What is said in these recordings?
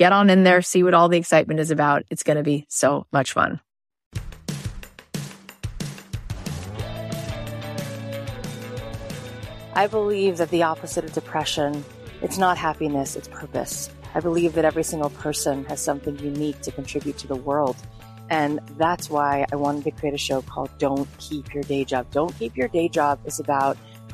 get on in there, see what all the excitement is about. It's going to be so much fun. I believe that the opposite of depression, it's not happiness, it's purpose. I believe that every single person has something unique to contribute to the world. And that's why I wanted to create a show called Don't Keep Your Day Job. Don't Keep Your Day Job is about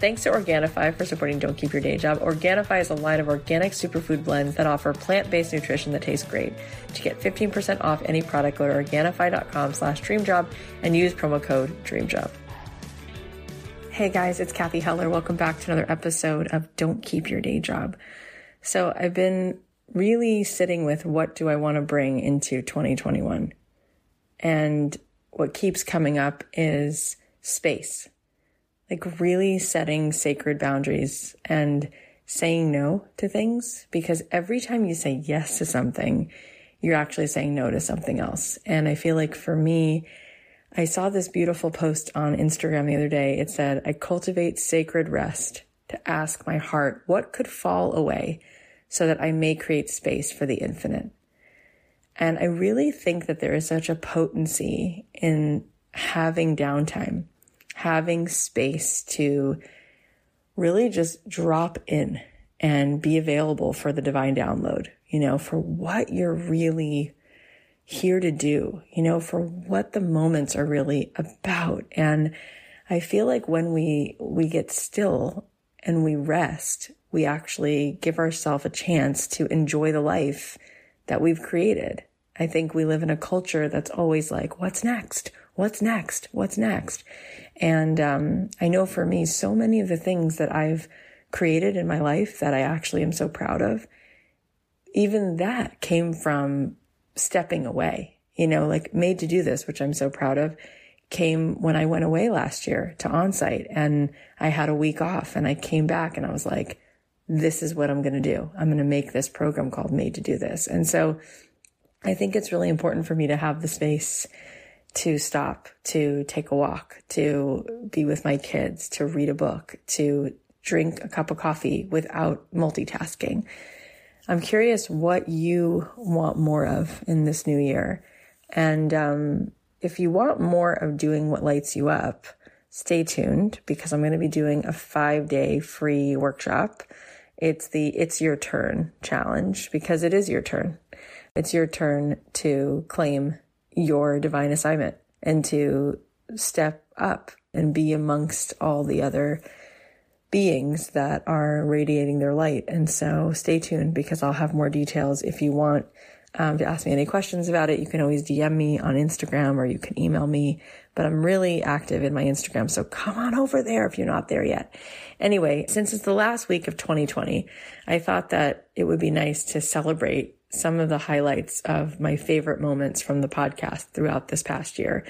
Thanks to Organifi for supporting Don't Keep Your Day Job. Organifi is a line of organic superfood blends that offer plant-based nutrition that tastes great. To get 15% off any product, go to Organifi.com slash dreamjob and use promo code DREAMJOB. Hey guys, it's Cathy Heller. Welcome back to another episode of Don't Keep Your Day Job. So I've been really sitting with what do I want to bring into 2021? And what keeps coming up is space like really setting sacred boundaries and saying no to things because every time you say yes to something, you're actually saying no to something else. And I feel like for me, I saw this beautiful post on Instagram the other day. It said, I cultivate sacred rest to ask my heart what could fall away so that I may create space for the infinite. And I really think that there is such a potency in having downtime having space to really just drop in and be available for the divine download, you know, for what you're really here to do, you know, for what the moments are really about. And I feel like when we, we get still and we rest, we actually give ourselves a chance to enjoy the life that we've created. I think we live in a culture that's always like, what's next? What's next? What's next? And um, I know for me, so many of the things that I've created in my life that I actually am so proud of, even that came from stepping away, you know, like made to do this, which I'm so proud of came when I went away last year to onsite and I had a week off and I came back and I was like, this is what I'm going to do. I'm going to make this program called Made to Do This. And so I think it's really important for me to have the space to stop, to take a walk, to be with my kids, to read a book, to drink a cup of coffee without multitasking. I'm curious what you want more of in this new year. And um, if you want more of doing what lights you up, stay tuned because I'm going to be doing a five day free workshop. It's the It's Your Turn challenge because it is your turn. It's your turn to claim your divine assignment and to step up and be amongst all the other beings that are radiating their light. And so stay tuned because I'll have more details if you want um, to ask me any questions about it. You can always DM me on Instagram or you can email me, but I'm really active in my Instagram. So come on over there if you're not there yet. Anyway, since it's the last week of 2020, I thought that it would be nice to celebrate some of the highlights of my favorite moments from the podcast throughout this past year.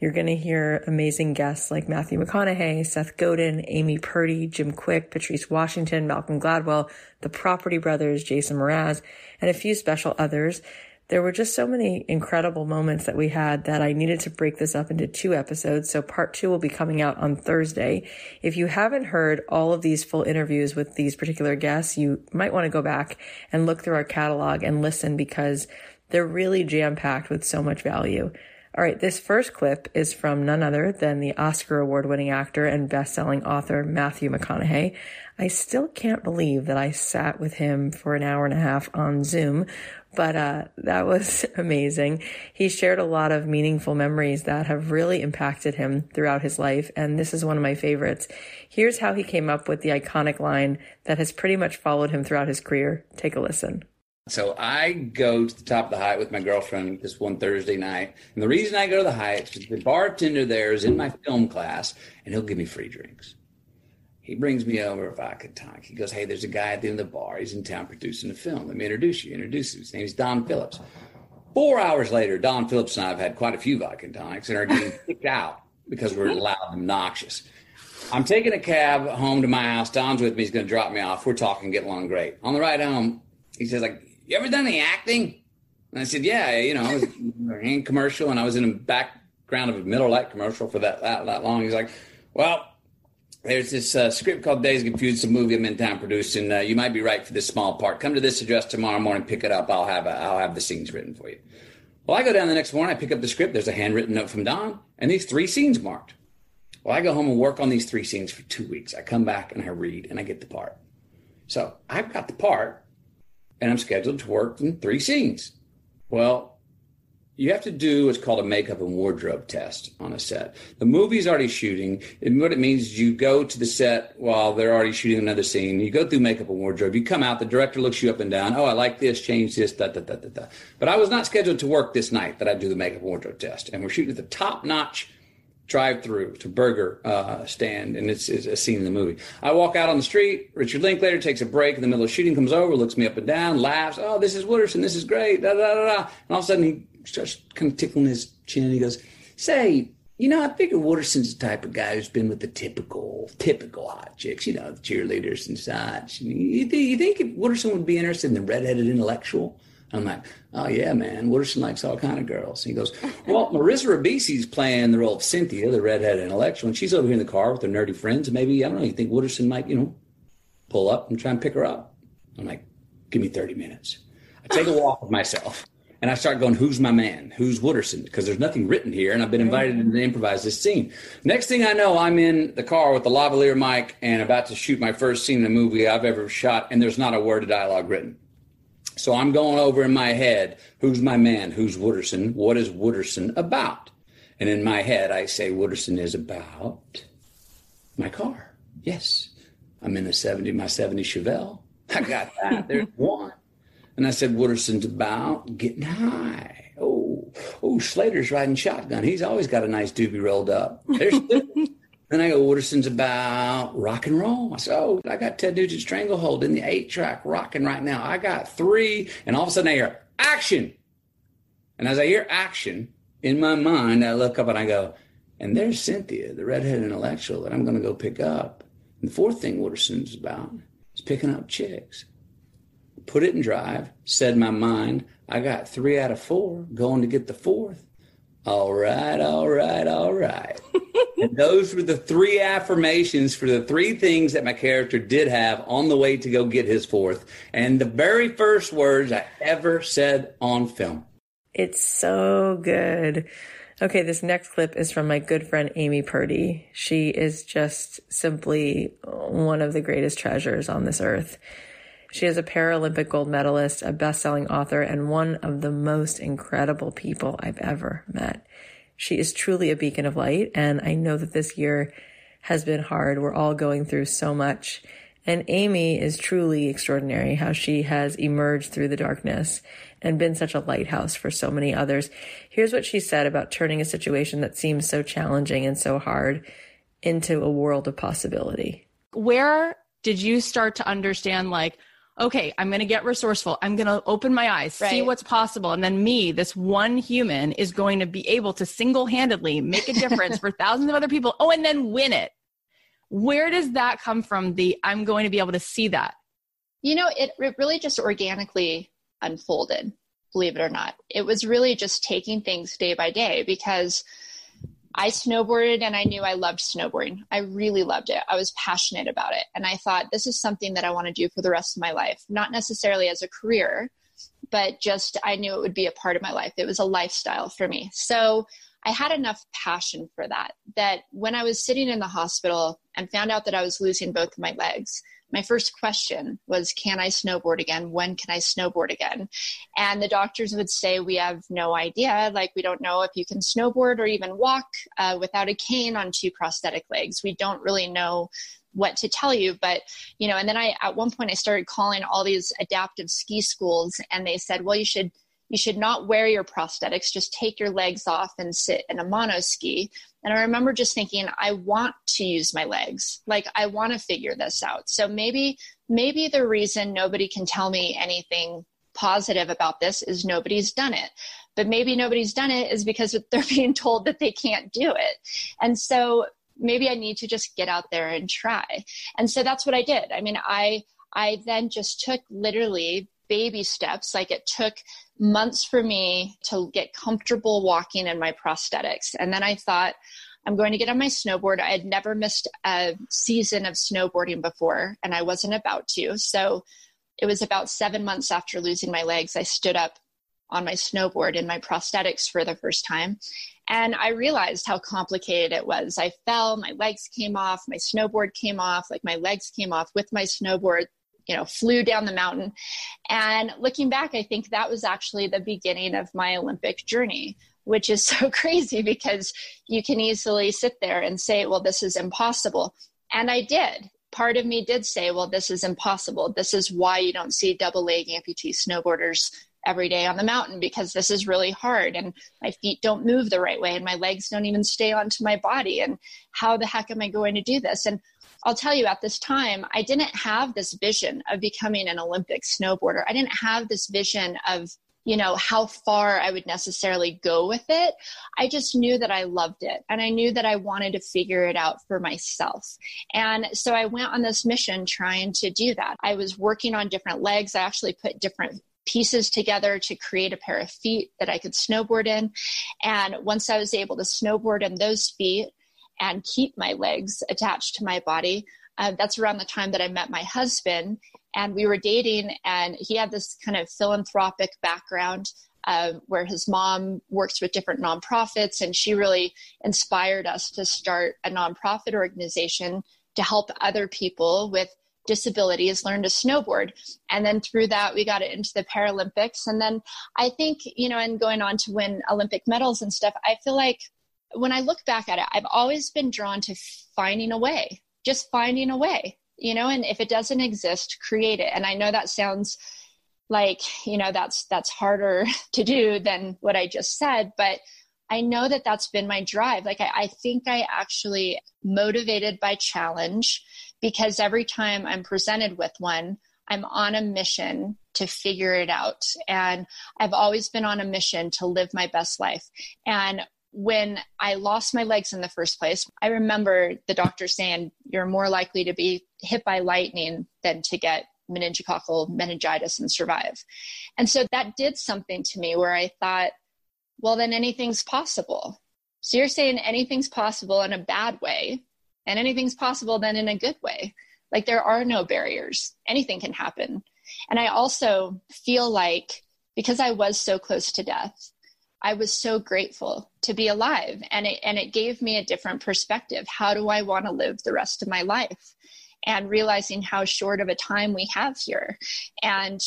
You're going to hear amazing guests like Matthew McConaughey, Seth Godin, Amy Purdy, Jim Kwik, Patrice Washington, Malcolm Gladwell, the Property Brothers, Jason Mraz, and a few special others. There were just so many incredible moments that we had that I needed to break this up into two episodes. So part two will be coming out on Thursday. If you haven't heard all of these full interviews with these particular guests, you might want to go back and look through our catalog and listen because they're really jam packed with so much value. All right, this first clip is from none other than the Oscar award winning actor and best selling author Matthew McConaughey. I still can't believe that I sat with him for an hour and a half on Zoom, but uh, that was amazing. He shared a lot of meaningful memories that have really impacted him throughout his life, and this is one of my favorites. Here's how he came up with the iconic line that has pretty much followed him throughout his career. Take a listen. So I go to the top of the Hyatt with my girlfriend this one Thursday night. And the reason I go to the Hyatt is the bartender there is in my film class and he'll give me free drinks. He brings me over a vodka tonic. He goes, Hey, there's a guy at the end of the bar. He's in town producing a film. Let me introduce you. Introduce you. His name is Don Phillips. Four hours later, Don Phillips and I have had quite a few vodka tonics and are getting kicked out because we're loud and obnoxious. I'm taking a cab home to my house. Don's with me. He's going to drop me off. We're talking, getting along great. On the ride home, he says, like, you ever done any acting? And I said, yeah, you know, I was in commercial and I was in the background of a Miller Lite commercial for that, that, that long. He's like, well, there's this uh, script called Dazed Confused, a movie I'm in town producing. Uh, you might be right for this small part. Come to this address tomorrow morning, pick it up. I'll have a, I'll have the scenes written for you. Well, I go down the next morning, I pick up the script. There's a handwritten note from Don and these three scenes marked. Well, I go home and work on these three scenes for two weeks. I come back and I read and I get the part. So I've got the part and I'm scheduled to work in three scenes. Well, you have to do what's called a makeup and wardrobe test on a set. The movie's already shooting. And what it means is you go to the set while they're already shooting another scene. You go through makeup and wardrobe. You come out, the director looks you up and down. Oh, I like this, change this, da, da, da, da, da. But I was not scheduled to work this night that I do the makeup and wardrobe test. And we're shooting at the top notch drive through to burger uh, stand, and it's, it's, a scene in the movie. I walk out on the street. Richard Linklater takes a break in the middle of shooting, comes over, looks me up and down, laughs. Oh, this is Wooderson. This is great. Da, da, da, da. And all of a sudden, he starts kind of tickling his chin. And he goes, "Say, you know, I figure Wooderson's the type of guy who's been with the typical, typical hot chicks, you know, the cheerleaders and such. You, th- you think if Wooderson would be interested in the redheaded intellectual?" I'm like, oh yeah, man, Wooderson likes all kind of girls. And he goes, well, Marissa Ribisi's playing the role of Cynthia, the redheaded intellectual, and she's over here in the car with her nerdy friends. And maybe I don't know. You think Wooderson might, you know, pull up and try and pick her up? I'm like, give me 30 minutes. I take a walk with myself. And I start going, who's my man? Who's Wooderson? Because there's nothing written here, and I've been invited to mm-hmm. improvise this scene. Next thing I know, I'm in the car with the lavalier mic and about to shoot my first scene in a movie I've ever shot, and there's not a word of dialogue written. So I'm going over in my head, who's my man? Who's Wooderson? What is Wooderson about? And in my head, I say, Wooderson is about my car. Yes. I'm in a 70, my 70 Chevelle. I got that. There's one. And I said, Wooderson's about getting high. Oh, oh, Slater's riding shotgun. He's always got a nice doobie rolled up. There's Then I go, Wooderson's about rock and roll. I said, Oh, I got Ted Nugent Stranglehold in the eight track rocking right now. I got three. And all of a sudden I hear action. And as I hear action in my mind, I look up and I go, and there's Cynthia, the redhead intellectual that I'm going to go pick up. And the fourth thing Wooderson's about is picking up chicks put it in drive, said my mind, I got three out of four, going to get the fourth. All right, all right, all right. and those were the three affirmations for the three things that my character did have on the way to go get his fourth. And the very first words I ever said on film. It's so good. Okay, this next clip is from my good friend Amy Purdy. She is just simply one of the greatest treasures on this earth. She is a Paralympic gold medalist, a best-selling author, and one of the most incredible people I've ever met. She is truly a beacon of light, and I know that this year has been hard. We're all going through so much. And Amy is truly extraordinary how she has emerged through the darkness and been such a lighthouse for so many others. Here's what she said about turning a situation that seems so challenging and so hard into a world of possibility. Where did you start to understand like, okay, I'm going to get resourceful. I'm going to open my eyes, right. see what's possible. And then me, this one human, is going to be able to single handedly make a difference for thousands of other people. Oh, and then win it. Where does that come from? The I'm going to be able to see that. You know, it, it really just organically unfolded, believe it or not. It was really just taking things day by day because I snowboarded and I knew I loved snowboarding. I really loved it. I was passionate about it. And I thought, this is something that I want to do for the rest of my life, not necessarily as a career, but just I knew it would be a part of my life. It was a lifestyle for me. So I had enough passion for that, that when I was sitting in the hospital and found out that I was losing both of my legs, my first question was, Can I snowboard again? When can I snowboard again? And the doctors would say, We have no idea. Like, we don't know if you can snowboard or even walk uh, without a cane on two prosthetic legs. We don't really know what to tell you but you know and then i at one point i started calling all these adaptive ski schools and they said well you should you should not wear your prosthetics just take your legs off and sit in a mono ski and I remember just thinking, I want to use my legs. Like I want to figure this out. So maybe, maybe the reason nobody can tell me anything positive about this is nobody's done it. But maybe nobody's done it is because they're being told that they can't do it. And so maybe I need to just get out there and try. And so that's what I did. I mean, I, I then just took literally baby steps. Like it took months for me to get comfortable walking in my prosthetics. And then I thought, I'm going to get on my snowboard. I had never missed a season of snowboarding before, and I wasn't about to. So it was about seven months after losing my legs, I stood up on my snowboard in my prosthetics for the first time. And I realized how complicated it was. I fell, my legs came off, my snowboard came off, like my legs came off with my snowboard you know, flew down the mountain. And looking back, I think that was actually the beginning of my Olympic journey, which is so crazy because you can easily sit there and say, well, this is impossible. And I did. Part of me did say, well, this is impossible. This is why you don't see double leg amputee snowboarders every day on the mountain because this is really hard and my feet don't move the right way and my legs don't even stay onto my body. And how the heck am I going to do this? And I'll tell you at this time, I didn't have this vision of becoming an Olympic snowboarder. I didn't have this vision of, you know, how far I would necessarily go with it. I just knew that I loved it and I knew that I wanted to figure it out for myself. And so I went on this mission trying to do that. I was working on different legs. I actually put different pieces together to create a pair of feet that I could snowboard in. And once I was able to snowboard in those feet, and keep my legs attached to my body. Uh, that's around the time that I met my husband, and we were dating, and he had this kind of philanthropic background. Uh, where his mom works with different nonprofits, and she really inspired us to start a nonprofit organization to help other people with disabilities learn to snowboard. And then through that, we got it into the Paralympics. And then I think, you know, and going on to win Olympic medals and stuff, I feel like when I look back at it, I've always been drawn to finding a way, just finding a way. you know, and if it doesn't exist, create it. And I know that sounds like, you know, that's that's harder to do than what I just said, but I know that that's been my drive. Like, I, I think I actually motivated by challenge because every time I'm presented with one, I'm on a mission to figure it out. And I've always been on a mission to live my best life. And when I lost my legs in the first place, I remember the doctor saying, You're more likely to be hit by lightning than to get meningococcal meningitis and survive. And so that did something to me where I thought, Well, then anything's possible. So you're saying anything's possible in a bad way, and anything's possible then in a good way. Like there are no barriers, anything can happen. And I also feel like because I was so close to death, I was so grateful to be alive and it and it gave me a different perspective. How do I want to live the rest of my life? And realizing how short of a time we have here. And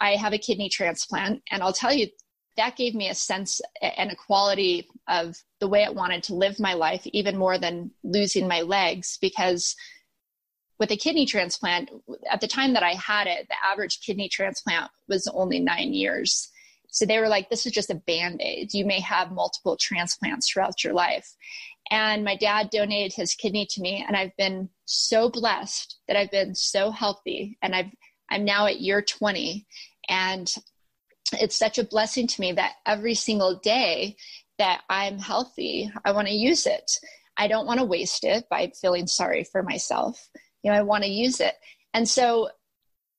I have a kidney transplant and I'll tell you that gave me a sense and a quality of the way I wanted to live my life even more than losing my legs because with a kidney transplant at the time that I had it the average kidney transplant was only 9 years so they were like, this is just a band aid. You may have multiple transplants throughout your life. And my dad donated his kidney to me, and I've been so blessed that I've been so healthy. And I've, I'm now at year 20. And it's such a blessing to me that every single day that I'm healthy, I want to use it. I don't want to waste it by feeling sorry for myself. You know, I want to use it. And so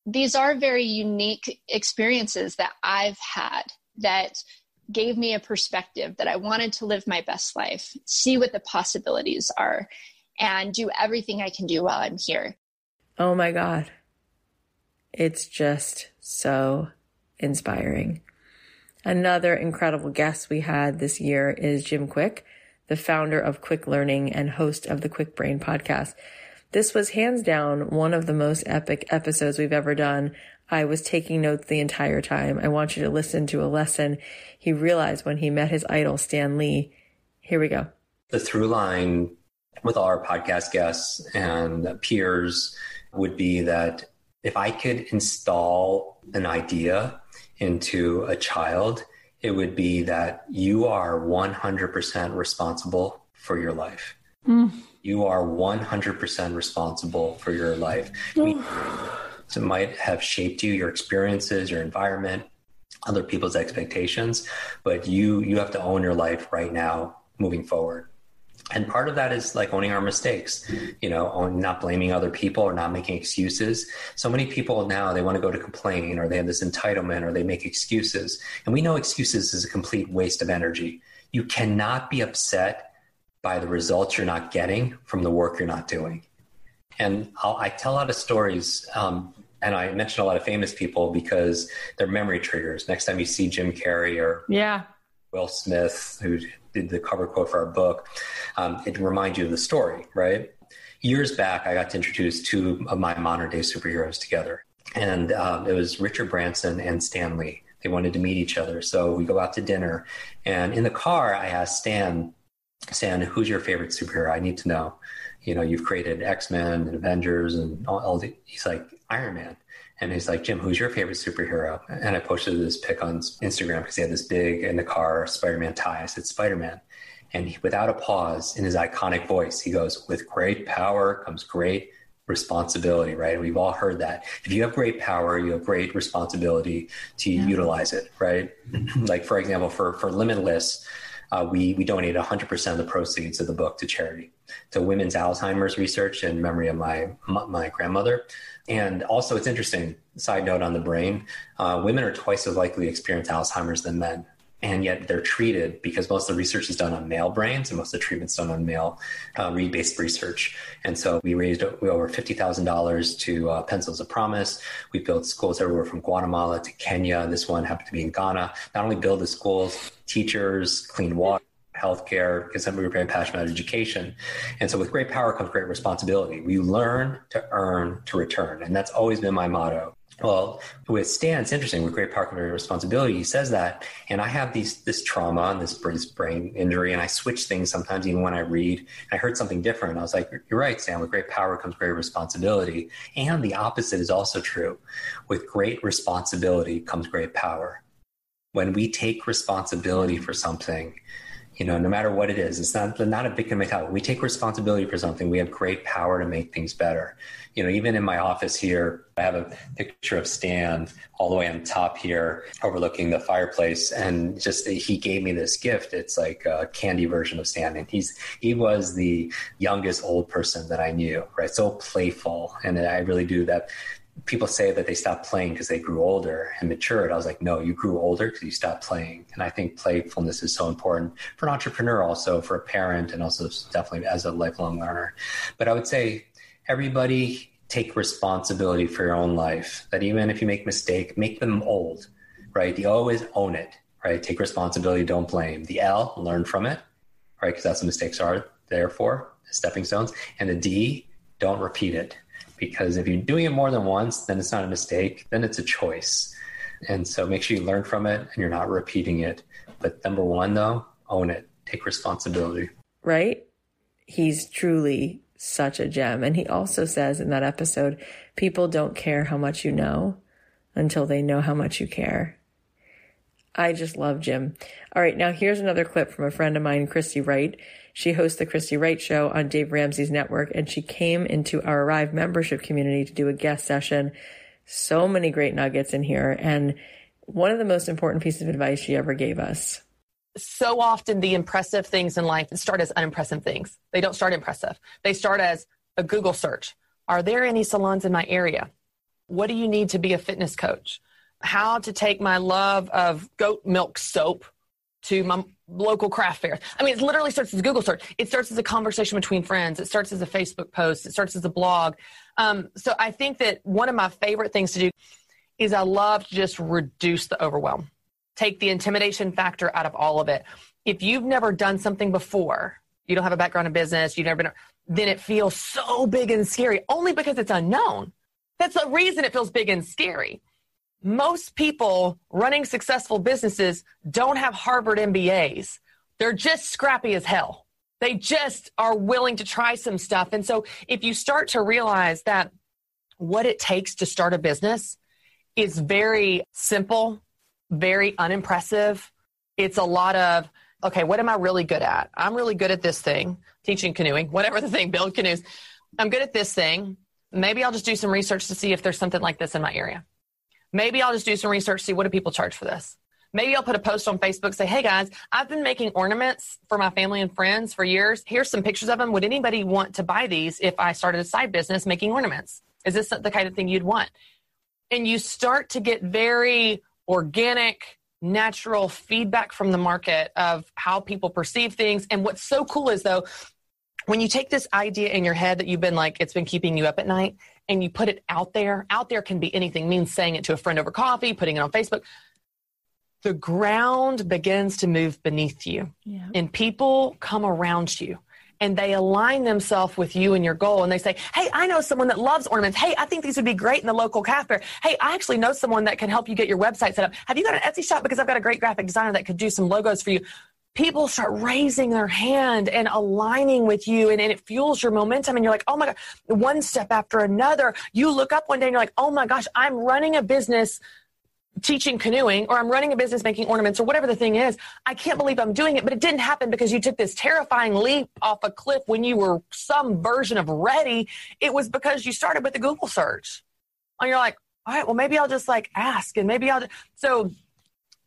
these are very unique experiences that I've had that gave me a perspective that I wanted to live my best life, see what the possibilities are, and do everything I can do while I'm here. Oh my God. It's just so inspiring. Another incredible guest we had this year is Jim Kwik, the founder of Kwik Learning and host of the Kwik Brain podcast. This was hands down one of the most epic episodes we've ever done. I was taking notes the entire time. I want you to listen to a lesson he realized when he met his idol, Stan Lee. Here we go. The through line with all our podcast guests and peers would be that if I could install an idea into a child, it would be that you are 100% responsible for your life. Mm you are 100% responsible for your life. it might have shaped you, your experiences, your environment, other people's expectations, but you you have to own your life right now moving forward. And part of that is like owning our mistakes, you know, not blaming other people or not making excuses. So many people now they want to go to complain or they have this entitlement or they make excuses. And we know excuses is a complete waste of energy. You cannot be upset by the results you're not getting from the work you're not doing. And I'll, i tell a lot of stories, um, and I mention a lot of famous people because they're memory triggers. Next time you see Jim Carrey or yeah. Will Smith, who did the cover quote for our book, um, it reminds you of the story, right? Years back, I got to introduce two of my modern day superheroes together. And um, it was Richard Branson and Stan Lee. They wanted to meet each other. So we go out to dinner. And in the car, I asked Stan, Stan, who's your favorite superhero? I need to know. You know, you've created X Men and Avengers and all, all the. He's like Iron Man, and he's like Jim, who's your favorite superhero? And I posted this pic on Instagram because he had this big in the car Spider Man tie. I said Spider Man, and he, without a pause, in his iconic voice, he goes, "With great power comes great responsibility." Right? We've all heard that. If you have great power, you have great responsibility to yeah. utilize it. Right? Mm-hmm. like for example, for for Limitless uh, we, we donate 100% of the proceeds of the book to charity, to women's Alzheimer's research in memory of my, my grandmother. And also, it's interesting, side note on the brain, uh, women are twice as likely to experience Alzheimer's than men and yet they're treated because most of the research is done on male brains and most of the treatment's done on male uh, read-based research. And so we raised over $50,000 to uh, Pencils of Promise. We built schools everywhere from Guatemala to Kenya. This one happened to be in Ghana. Not only build the schools, teachers, clean water, healthcare, because we're very passionate about education. And so with great power comes great responsibility. We learn to earn to return. And that's always been my motto Well, with Stan, it's interesting. With great power comes great responsibility. He says that, and I have these this trauma and this brain injury, and I switch things sometimes. Even when I read, I heard something different. I was like, "You're right, Stan. With great power comes great responsibility." And the opposite is also true. With great responsibility comes great power. When we take responsibility for something, you know, no matter what it is, it's not not a victim mentality. We take responsibility for something. We have great power to make things better. You know, even in my office here, I have a picture of Stan all the way on top here, overlooking the fireplace, and just he gave me this gift. It's like a candy version of Stan, and he's he was the youngest old person that I knew, right? So playful, and I really do that people say that they stopped playing because they grew older and matured. I was like, no, you grew older because you stopped playing. And I think playfulness is so important for an entrepreneur, also for a parent, and also definitely as a lifelong learner. But I would say everybody take responsibility for your own life. That even if you make mistake, make them old, right? The O is own it, right? Take responsibility, don't blame. The L, learn from it, right? Because that's what mistakes are there for, stepping stones. And the D, don't repeat it because if you're doing it more than once, then it's not a mistake, then it's a choice. And so make sure you learn from it and you're not repeating it. But number one, though, own it, take responsibility. Right? He's truly such a gem. And he also says in that episode, people don't care how much you know until they know how much you care. I just love Jim. All right, now here's another clip from a friend of mine, Christy Wright. She hosts the Christy Wright Show on Dave Ramsey's network, and she came into our Arrive membership community to do a guest session. So many great nuggets in here, and one of the most important pieces of advice she ever gave us. So often, the impressive things in life start as unimpressive things. They don't start impressive. They start as a Google search. Are there any salons in my area? What do you need to be a fitness coach? How to take my love of goat milk soap to my local craft fair. I mean, it literally starts as a Google search. It starts as a conversation between friends. It starts as a Facebook post. It starts as a blog. Um, so I think that one of my favorite things to do is I love to just reduce the overwhelm, take the intimidation factor out of all of it. If you've never done something before, you don't have a background in business, you've never been, then it feels so big and scary only because it's unknown. That's the reason it feels big and scary most people running successful businesses don't have Harvard MBAs. They're just scrappy as hell. They just are willing to try some stuff. And so if you start to realize that what it takes to start a business is very simple, very unimpressive, it's a lot of, okay, what am I really good at? I'm really good at this thing, teaching canoeing, whatever the thing, build canoes. I'm good at this thing. Maybe I'll just do some research to see if there's something like this in my area. Maybe I'll just do some research, see what do people charge for this. Maybe I'll put a post on Facebook, say, hey guys, I've been making ornaments for my family and friends for years. Here's some pictures of them. Would anybody want to buy these if I started a side business making ornaments? Is this the kind of thing you'd want? And you start to get very organic, natural feedback from the market of how people perceive things. And what's so cool is though, when you take this idea in your head that you've been like, it's been keeping you up at night, and you put it out there, out there can be anything, means saying it to a friend over coffee, putting it on Facebook. The ground begins to move beneath you, yeah. and people come around you and they align themselves with you and your goal and they say, Hey, I know someone that loves ornaments. Hey, I think these would be great in the local cafe. Hey, I actually know someone that can help you get your website set up. Have you got an Etsy shop? Because I've got a great graphic designer that could do some logos for you people start raising their hand and aligning with you and, and, it fuels your momentum and you're like oh my god one step after another you look up one day and you're like oh my gosh i'm running a business teaching canoeing or i'm running a business making ornaments or whatever the thing is i can't believe i'm doing it but it didn't happen because you took this terrifying leap off a cliff when you were some version of ready it was because you started with a google search and you're like all right well maybe i'll just like ask and maybe i'll Just... so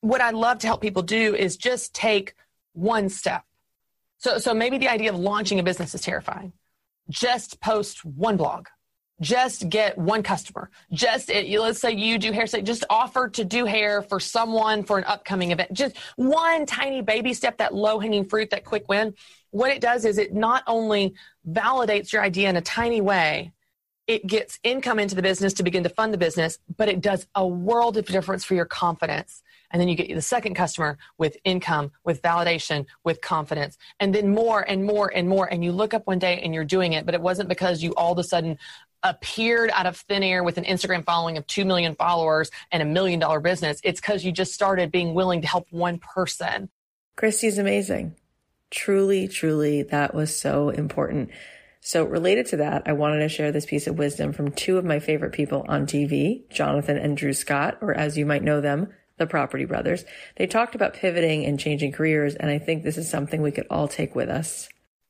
what i love to help people do is just take one step. So, so maybe the idea of launching a business is terrifying. Just post one blog. Just get one customer. Just let's say you do hair, say just offer to do hair for someone for an upcoming event. Just one tiny baby step, that low hanging fruit, that quick win. What it does is it not only validates your idea in a tiny way, it gets income into the business to begin to fund the business, but it does a world of difference for your confidence. And then you get the second customer with income, with validation, with confidence, and then more and more and more. And you look up one day and you're doing it, but it wasn't because you all of a sudden appeared out of thin air with an Instagram following of 2 million followers and a million dollar business. It's because you just started being willing to help one person. Christy's amazing. Truly, truly, that was so important. So related to that, I wanted to share this piece of wisdom from two of my favorite people on TV, Jonathan and Drew Scott, or as you might know them, the Property Brothers. They talked about pivoting and changing careers, and I think this is something we could all take with us.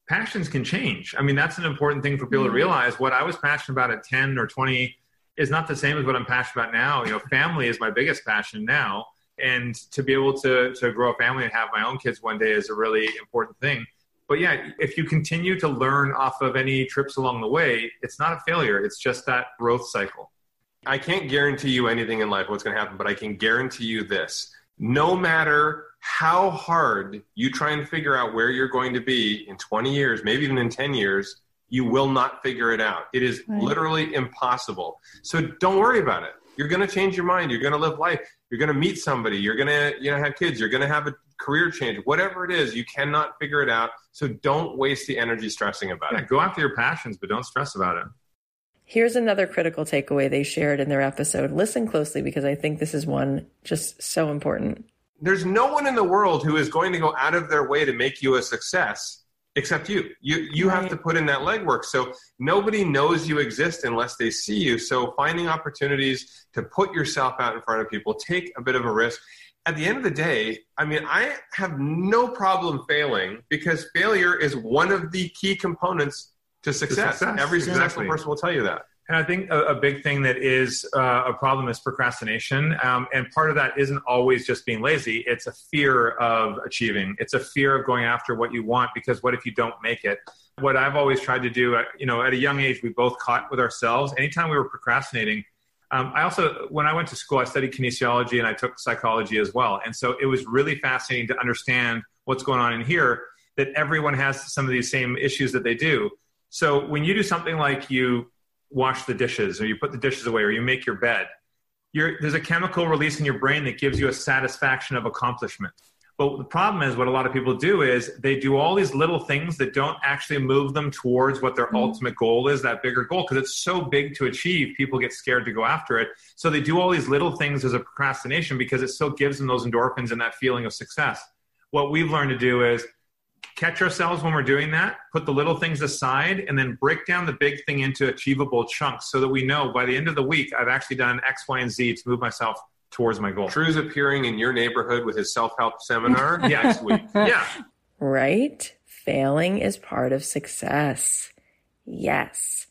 Passions can change. I mean, that's an important thing for people mm-hmm. to realize. What I was passionate about at 10 or 20 is not the same as what I'm passionate about now. You know, family is my biggest passion now. And to be able to, to grow a family and have my own kids one day is a really important thing but yeah, if you continue to learn off of any trips along the way, it's not a failure. It's just that growth cycle. I can't guarantee you anything in life what's going to happen, but I can guarantee you this. No matter how hard you try and figure out where you're going to be in 20 years, maybe even in 10 years, you will not figure it out. It is right. literally impossible. So don't worry about it. You're going to change your mind. You're going to live life. You're going to meet somebody. You're going to you know have kids. You're going to have a career change, whatever it is, you cannot figure it out. So don't waste the energy stressing about it. Go after your passions, but don't stress about it. Here's another critical takeaway they shared in their episode. Listen closely because I think this is one just so important. There's no one in the world who is going to go out of their way to make you a success except you. You you right. have to put in that legwork. So nobody knows you exist unless they see you. So finding opportunities to put yourself out in front of people, take a bit of a risk at the end of the day, I mean, I have no problem failing because failure is one of the key components to success. success. Every exactly. successful person will tell you that. And I think a, a big thing that is uh, a problem is procrastination. Um, and part of that isn't always just being lazy, it's a fear of achieving, it's a fear of going after what you want because what if you don't make it? What I've always tried to do, uh, you know, at a young age, we both caught with ourselves. Anytime we were procrastinating, um, I also, when I went to school, I studied kinesiology and I took psychology as well. And so it was really fascinating to understand what's going on in here, that everyone has some of these same issues that they do. So when you do something like you wash the dishes or you put the dishes away or you make your bed, there's a chemical release in your brain that gives you a satisfaction of accomplishment. But the problem is, what a lot of people do is they do all these little things that don't actually move them towards what their mm-hmm. ultimate goal is, that bigger goal, because it's so big to achieve. People get scared to go after it. So they do all these little things as a procrastination because it still gives them those endorphins and that feeling of success. What we've learned to do is catch ourselves when we're doing that, put the little things aside, and then break down the big thing into achievable chunks so that we know by the end of the week, I've actually done X, Y, and Z to move myself towards my goal. Drew's appearing in your neighborhood with his self help seminar next week. Yeah. Right? Failing is part of success. Yes.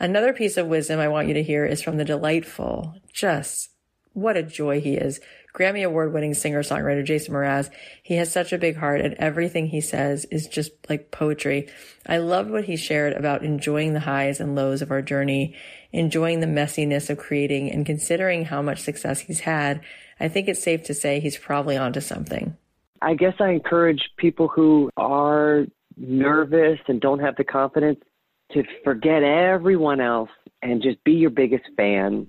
Another piece of wisdom I want you to hear is from the delightful, just what a joy he is. Grammy award winning singer songwriter Jason Mraz. He has such a big heart and everything he says is just like poetry. I loved what he shared about enjoying the highs and lows of our journey, enjoying the messiness of creating and considering how much success he's had. I think it's safe to say he's probably onto something. I guess I encourage people who are nervous and don't have the confidence to forget everyone else and just be your biggest fan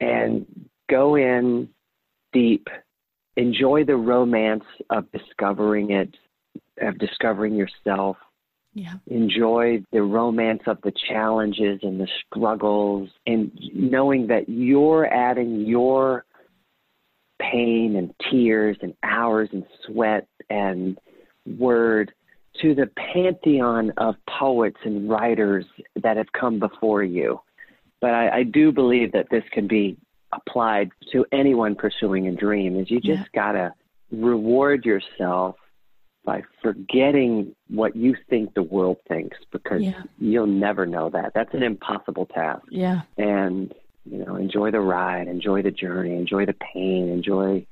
and go in deep, enjoy the romance of discovering it, of discovering yourself. Yeah. Enjoy the romance of the challenges and the struggles, and knowing that you're adding your pain and tears and hours and sweat and word to the pantheon of poets and writers that have come before you. But I, I do believe that this can be applied to anyone pursuing a dream is you just yeah. gotta reward yourself by forgetting what you think the world thinks because yeah. you'll never know that. That's an impossible task. Yeah. And you know, enjoy the ride, enjoy the journey, enjoy the pain, enjoy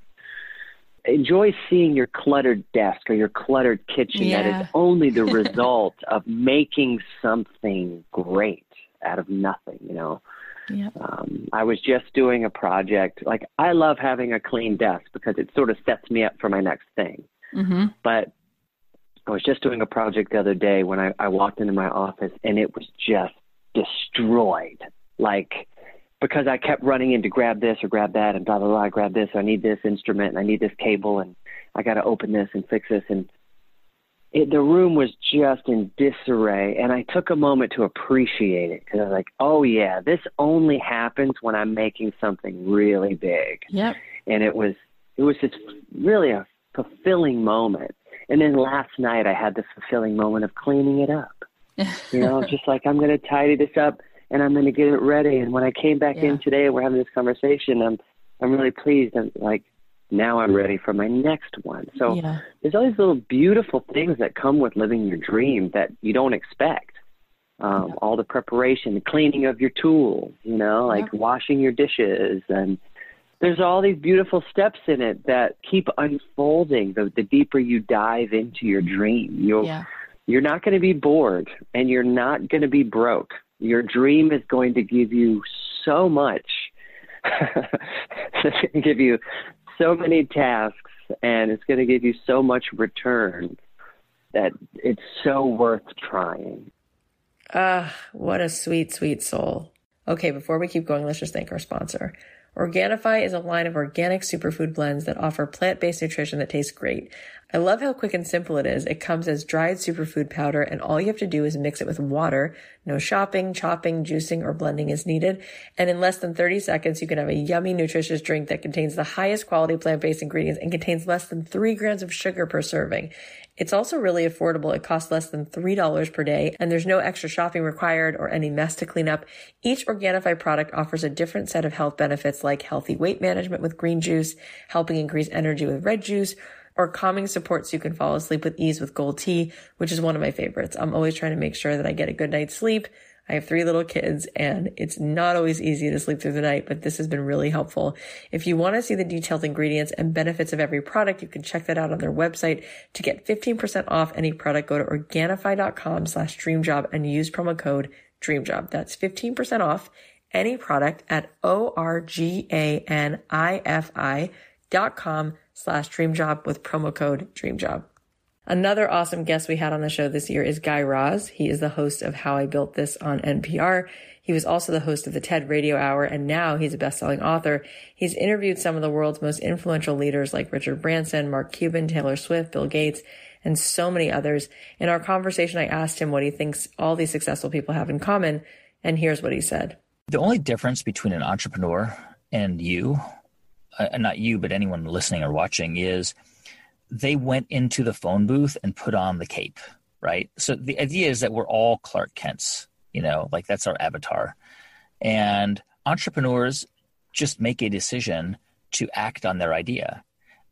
enjoy seeing your cluttered desk or your cluttered kitchen yeah. that is only the result of making something great out of nothing, you know. Yeah. Um, I was just doing a project. Like I love having a clean desk because it sort of sets me up for my next thing. Mm-hmm. But I was just doing a project the other day when I, I walked into my office and it was just destroyed. like because I kept running in to grab this or grab that and blah blah blah. I grab this. I need this instrument and I need this cable and I got to open this and fix this and it, the room was just in disarray and I took a moment to appreciate it because I was like, oh yeah, this only happens when I'm making something really big. Yep. And it was it was just really a fulfilling moment. And then last night I had this fulfilling moment of cleaning it up. you know, just like I'm going to tidy this up and I'm going to get it ready. And when I came back yeah. in today, and we're having this conversation. I'm I'm really pleased. I'm like, now I'm ready for my next one. So yeah. there's all these little beautiful things that come with living your dream that you don't expect. Um, yeah. All the preparation, the cleaning of your tools, you know, like washing your dishes, and there's all these beautiful steps in it that keep unfolding. The, the deeper you dive into your dream, you'll you're not going to be bored, and you're not going to be broke. Your dream is going to give you so much. It's going to give you so many tasks and it's going to give you so much return that it's so worth trying. Ah, what a sweet, sweet soul. Okay, before we keep going, let's just thank our sponsor. Organifi is a line of organic superfood blends that offer plant-based nutrition that tastes great. I love how quick and simple it is. It comes as dried superfood powder and all you have to do is mix it with water. No shopping, chopping, juicing, or blending is needed. And in less than 30 seconds, you can have a yummy, nutritious drink that contains the highest quality plant-based ingredients and contains less than three grams of sugar per serving. It's also really affordable. It costs less than $3 per day and there's no extra shopping required or any mess to clean up. Each Organifi product offers a different set of health benefits like healthy weight management with green juice, helping increase energy with red juice, or calming support so you can fall asleep with ease with gold tea, which is one of my favorites. I'm always trying to make sure that I get a good night's sleep. I have three little kids and it's not always easy to sleep through the night, but this has been really helpful. If you want to see the detailed ingredients and benefits of every product, you can check that out on their website. To get 15% off any product, go to organifi.com slash dreamjob and use promo code dreamjob. That's 15% off any product at O-R-G-A-N-I-F-I dot com slash dreamjob with promo code dreamjob. Another awesome guest we had on the show this year is Guy Raz. He is the host of How I Built This on NPR. He was also the host of the TED Radio Hour, and now he's a best-selling author. He's interviewed some of the world's most influential leaders like Richard Branson, Mark Cuban, Taylor Swift, Bill Gates, and so many others. In our conversation, I asked him what he thinks all these successful people have in common, and here's what he said. The only difference between an entrepreneur and you uh, not you, but anyone listening or watching, is they went into the phone booth and put on the cape, right? So the idea is that we're all Clark Kents, you know, like that's our avatar. And entrepreneurs just make a decision to act on their idea.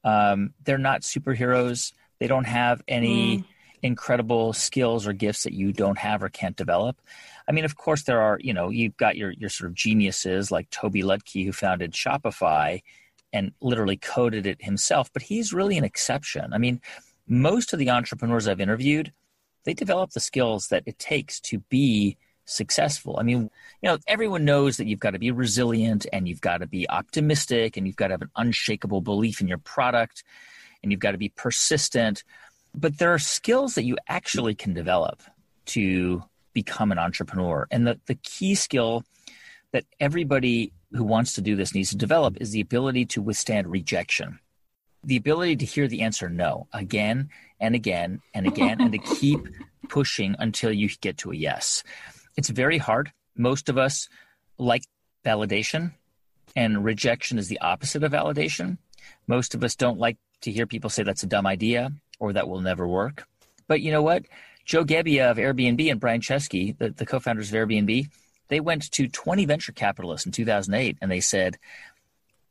Um, they're not superheroes. They don't have any mm. incredible skills or gifts that you don't have or can't develop. I mean, of course, there are, you know, you've got your, your sort of geniuses like Tobi Lutke, who founded Shopify and literally coded it himself, but he's really an exception. I mean, most of the entrepreneurs I've interviewed, they develop the skills that it takes to be successful. I mean, you know, everyone knows that you've got to be resilient and you've got to be optimistic and you've got to have an unshakable belief in your product and you've got to be persistent. But there are skills that you actually can develop to become an entrepreneur. And the, the key skill that everybody who wants to do this needs to develop is the ability to withstand rejection. The ability to hear the answer no again and again and again and to keep pushing until you get to a yes. It's very hard. Most of us like validation, and rejection is the opposite of validation. Most of us don't like to hear people say that's a dumb idea or that will never work. But you know what? Joe Gebbia of Airbnb and Brian Chesky, the, the co founders of Airbnb, they went to 20 venture capitalists in 2008 and they said,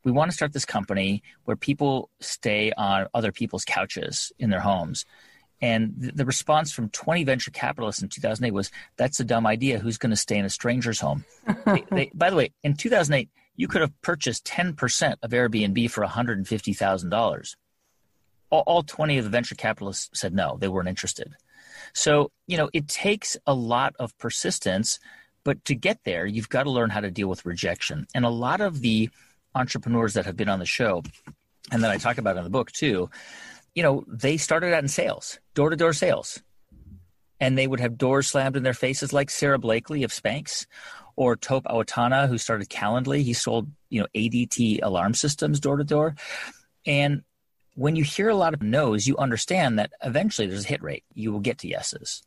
we want to start this company where people stay on other people's couches in their homes. And the response from 20 venture capitalists in 2008 was, that's a dumb idea. Who's going to stay in a stranger's home? they, they, by the way, in 2008, you could have purchased 10% of Airbnb for $150,000. All, all 20 of the venture capitalists said no, they weren't interested. So, you know, it takes a lot of persistence but to get there, you've got to learn how to deal with rejection. And a lot of the entrepreneurs that have been on the show, and that I talk about in the book too, you know, they started out in sales, door to door sales. and they would have doors slammed in their faces like Sara Blakely of Spanx or Tope Awotona, who started Calendly. He sold, you know, ADT alarm systems door to door. And when you hear a lot of no's, you understand that eventually there's a hit rate. You will get to yeses.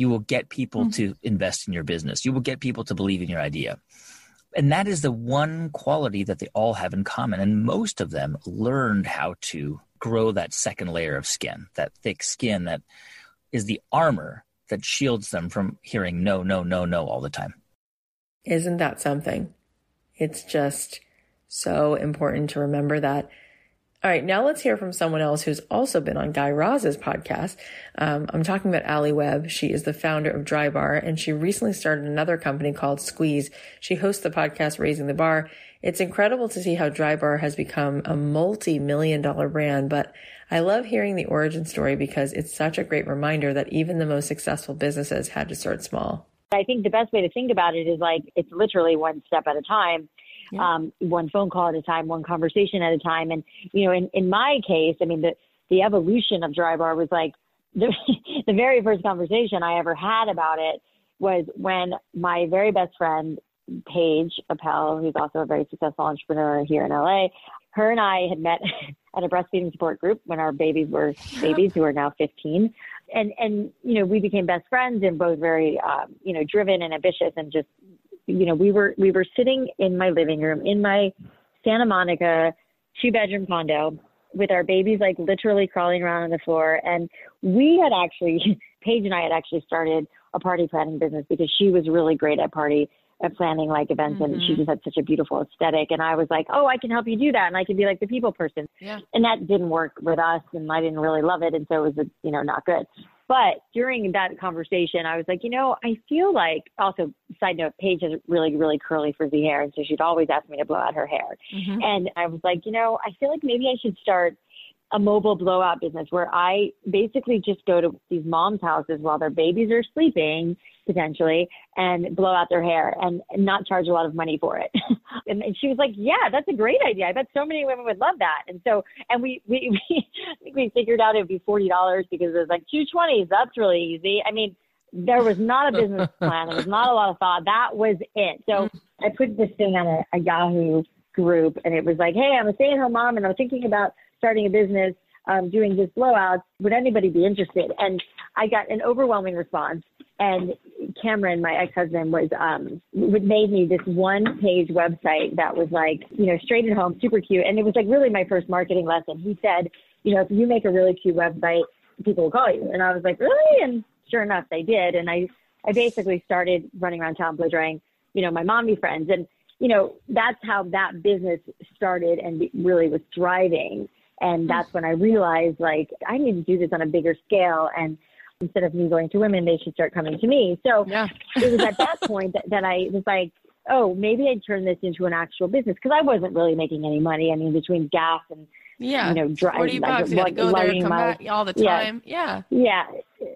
You will get people mm-hmm. to invest in your business. You will get people to believe in your idea. And that is the one quality that they all have in common. And most of them learned how to grow that second layer of skin, that thick skin that is the armor that shields them from hearing no, no, no, no all the time. Isn't that something? It's just so important to remember that. All right, now let's hear from someone else who's also been on Guy Raz's podcast. Um, I'm talking about Alli Webb. She is the founder of Drybar, and she recently started another company called Squeeze. She hosts the podcast Raising the Bar. It's incredible to see how Drybar has become a multi-million dollar brand, but I love hearing the origin story because it's such a great reminder that even the most successful businesses had to start small. I think the best way to think about it is like it's literally one step at a time. Yeah. Um, one phone call at a time, one conversation at a time. And, you know, in, in my case, I mean, the, the evolution of Drybar was like the, the very first conversation I ever had about it was when my very best friend, Paige Appel, who's also a very successful entrepreneur here in LA, her and I had met at a breastfeeding support group when our babies were babies who are now 15 and and you know we became best friends and both very um, you know driven and ambitious and just you know we were we were sitting in my living room in my Santa Monica two bedroom condo with our babies like literally crawling around on the floor and we had actually Paige and I had actually started a party planning business because she was really great at party at planning like events mm-hmm. and she mm-hmm. just had such a beautiful aesthetic and I was like, Oh, I can help you do that and I can be like the people person. Yeah. And that didn't work with us and I didn't really love it and so it was a you know, not good. But during that conversation I was like, you know, I feel like also side note, Paige has really, really curly frizzy hair and so she'd always ask me to blow out her hair. Mm-hmm. And I was like, you know, I feel like maybe I should start a mobile blowout business where I basically just go to these moms' houses while their babies are sleeping, potentially, and blow out their hair and not charge a lot of money for it. and, and she was like, "Yeah, that's a great idea. I bet so many women would love that." And so, and we we we, I think we figured out it would be forty dollars because it was like two twenties. That's really easy. I mean, there was not a business plan. There was not a lot of thought. That was it. So I put this thing on a, a Yahoo group, and it was like, "Hey, I'm a stay-at-home mom, and I'm thinking about." Starting a business, um, doing just blowouts. Would anybody be interested? And I got an overwhelming response. And Cameron, my ex-husband, was um, made me this one-page website that was like, you know, straight at home, super cute, and it was like really my first marketing lesson. He said, you know, if you make a really cute website, people will call you. And I was like, really? And sure enough, they did. And I, I basically started running around town drying, you know, my mommy friends, and you know, that's how that business started and really was thriving. And hmm. that's when I realized like I need to do this on a bigger scale and instead of me going to women, they should start coming to me. So yeah. it was at that point that, that I was like, oh, maybe I'd turn this into an actual business because I wasn't really making any money. I mean, between gas and yeah, you know, driving, like, bucks, like, go there, come my, back all the time. Yeah. yeah,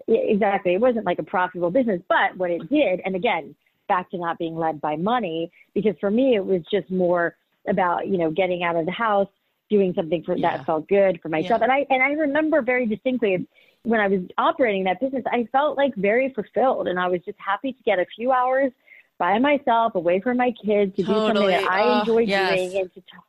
yeah, exactly. It wasn't like a profitable business, but what it did, and again, back to not being led by money, because for me it was just more about you know getting out of the house, doing something for yeah. that felt good for myself. Yeah. And I and I remember very distinctly when I was operating that business, I felt like very fulfilled and I was just happy to get a few hours by myself away from my kids to totally. do something that I enjoy yes. doing and to talk,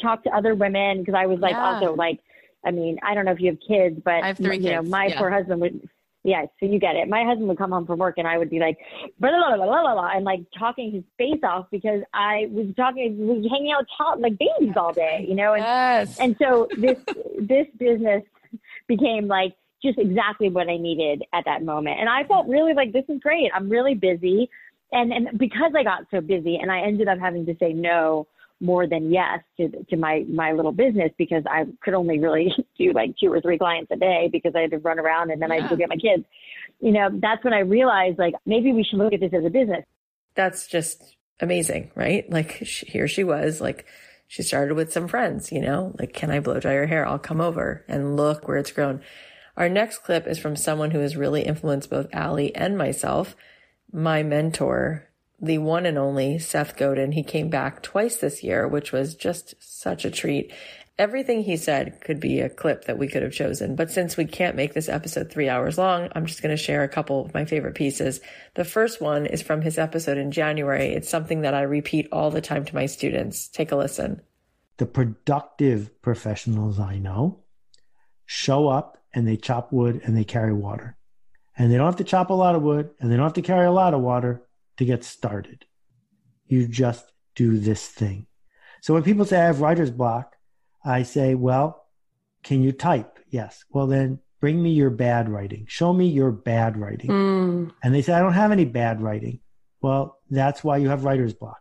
talk to other women because I was like yeah. also like I mean, I don't know if you have kids, but I have three you kids. know, my yeah. poor husband would yeah, so you get it. My husband would come home from work and I would be like, blah, blah, blah, blah, blah, blah, and like talking his face off because I was talking, was hanging out talk, like babies all day, you know? And, yes. and so this, this business became like just exactly what I needed at that moment. And I felt really like, this is great. I'm really busy. And, and because I got so busy and I ended up having to say no more than yes to to my my little business because I could only really do like two or three clients a day because I had to run around and then yeah. I had to go get my kids. You know, that's when I realized like maybe we should look at this as a business. That's just amazing, right? Like she, here she was, like she started with some friends, you know, like can I blow dry your hair? I'll come over and look where it's grown. Our next clip is from someone who has really influenced both Alli and myself, my mentor, the one and only Seth Godin. He came back twice this year, which was just such a treat. Everything he said could be a clip that we could have chosen, but since we can't make this episode three hours long, I'm just going to share a couple of my favorite pieces. The first one is from his episode in January. It's something that I repeat all the time to my students. Take a listen. The productive professionals I know show up and they chop wood and they carry water. And they don't have to chop a lot of wood and they don't have to carry a lot of water to get started. You just do this thing. So when people say I have writer's block, I say, well, can you type? Yes. Well, then bring me your bad writing. Show me your bad writing. Mm. And they say, I don't have any bad writing. Well, that's why you have writer's block.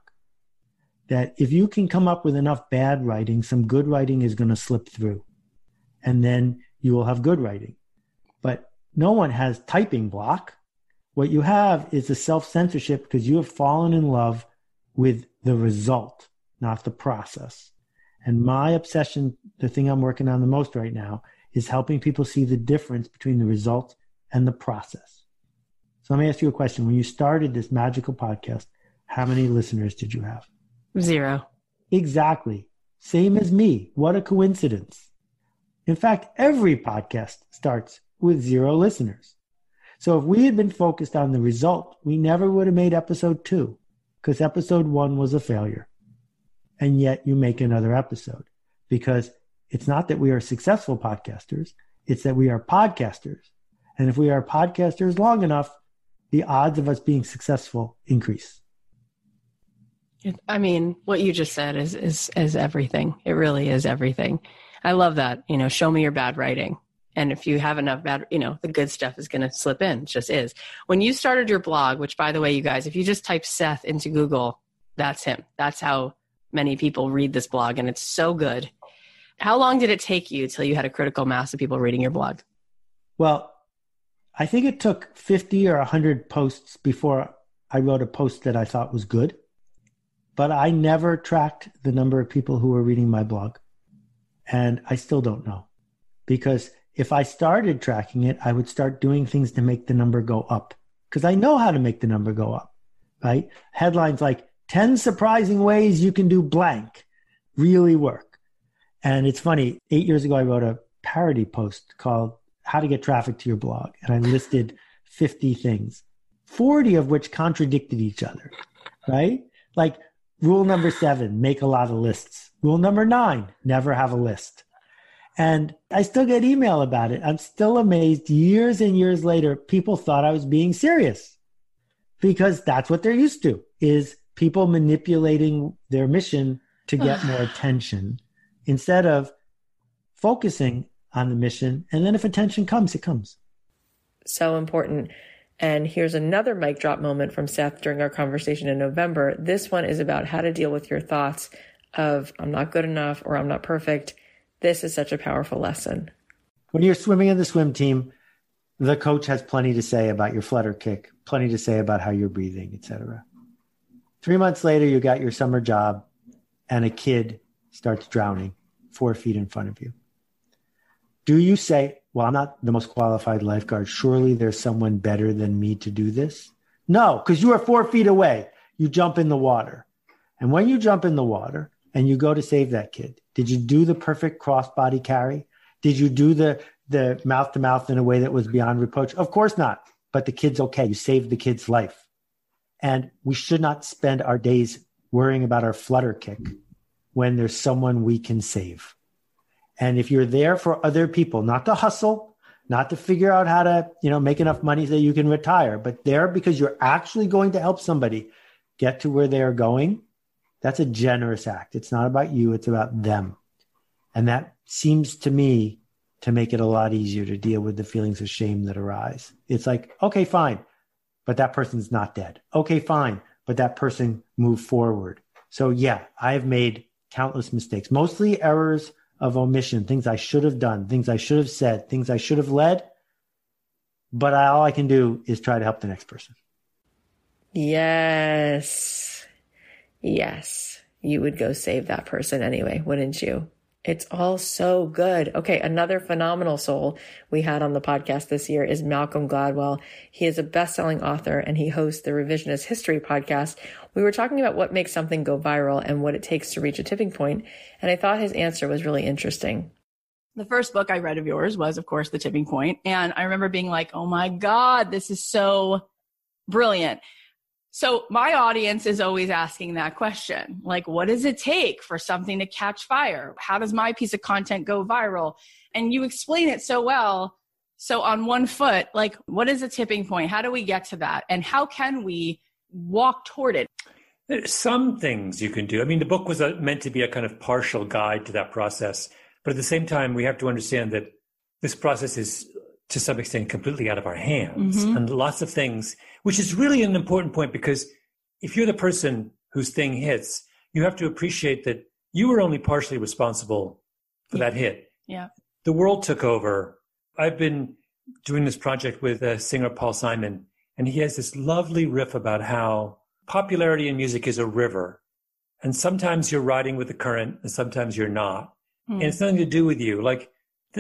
That if you can come up with enough bad writing, some good writing is going to slip through. And then you will have good writing. But no one has typing block. What you have is a self censorship because you have fallen in love with the result, not the process. And my obsession, the thing I'm working on the most right now, is helping people see the difference between the result and the process. So let me ask you a question. When you started this magical podcast, how many listeners did you have? Zero. Exactly. Same as me. What a coincidence. In fact, every podcast starts with zero listeners. So if we had been focused on the result, we never would have made episode two because episode one was a failure. And yet you make another episode because it's not that we are successful podcasters. It's that we are podcasters. And if we are podcasters long enough, the odds of us being successful increase. I mean, what you just said is, is, is everything. It really is everything. I love that. You know, show me your bad writing. And if you have enough bad, you know, the good stuff is going to slip in. It just is. When you started your blog, which by the way, you guys, if you just type Seth into Google, that's him. That's how many people read this blog. And it's so good. How long did it take you till you had a critical mass of people reading your blog? Well, I think it took 50 or 100 posts before I wrote a post that I thought was good. But I never tracked the number of people who were reading my blog. And I still don't know because if I started tracking it, I would start doing things to make the number go up because I know how to make the number go up, right? Headlines like 10 surprising ways you can do blank really work. And it's funny, eight years ago, I wrote a parody post called How to Get Traffic to Your Blog. And I listed 50 things, 40 of which contradicted each other, right? Like rule number seven, make a lot of lists. Rule number nine, never have a list. And I still get email about it. I'm still amazed years and years later, people thought I was being serious because that's what they're used to is people manipulating their mission to get more attention instead of focusing on the mission. And then if attention comes, it comes. So important. And here's another mic drop moment from Seth during our conversation in November. This one is about how to deal with your thoughts of I'm not good enough or I'm not perfect this is such a powerful lesson. When you're swimming in the swim team, the coach has plenty to say about your flutter kick, plenty to say about how you're breathing, etc. Three months later, you got your summer job, and a kid starts drowning four feet in front of you. Do you say, Well, I'm not the most qualified lifeguard. Surely there's someone better than me to do this? No, because you are four feet away. You jump in the water. And when you jump in the water and you go to save that kid, did you do the perfect crossbody carry? Did you do the the mouth to mouth in a way that was beyond reproach? Of course not. But the kid's okay. You saved the kid's life. And we should not spend our days worrying about our flutter kick when there's someone we can save. And if you're there for other people, not to hustle, not to figure out how to, you know, make enough money so you can retire, but there because you're actually going to help somebody get to where they are going, that's a generous act. It's not about you, it's about them. And that seems to me to make it a lot easier to deal with the feelings of shame that arise. It's like, okay, fine, but that person's not dead. Okay, fine, but that person moved forward. So, yeah, I've made countless mistakes, mostly errors of omission, things I should have done, things I should have said, things I should have led. But all I can do is try to help the next person. Yes yes, you would go save that person anyway, wouldn't you? It's all so good. Okay, another phenomenal soul we had on the podcast this year is Malcolm Gladwell. He is a best-selling author and he hosts the Revisionist History podcast. We were talking about what makes something go viral and what it takes to reach a tipping point, and I thought his answer was really interesting. The first book I read of yours was, of course, The Tipping Point, and I remember being like, "Oh my god, this is so brilliant." So my audience is always asking that question. Like, what does it take for something to catch fire? How does my piece of content go viral? And you explain it so well. So on one foot, like, what is a tipping point? How do we get to that? And how can we walk toward it? There's some things you can do. I mean, the book was a, meant to be a kind of partial guide to that process. But at the same time, we have to understand that this process is to some extent completely out of our hands mm-hmm. and lots of things which is really an important point because if you're the person whose thing hits you have to appreciate that you were only partially responsible for yeah. that hit yeah the world took over i've been doing this project with a singer paul simon and he has this lovely riff about how popularity in music is a river and sometimes you're riding with the current and sometimes you're not mm. and it's nothing to do with you like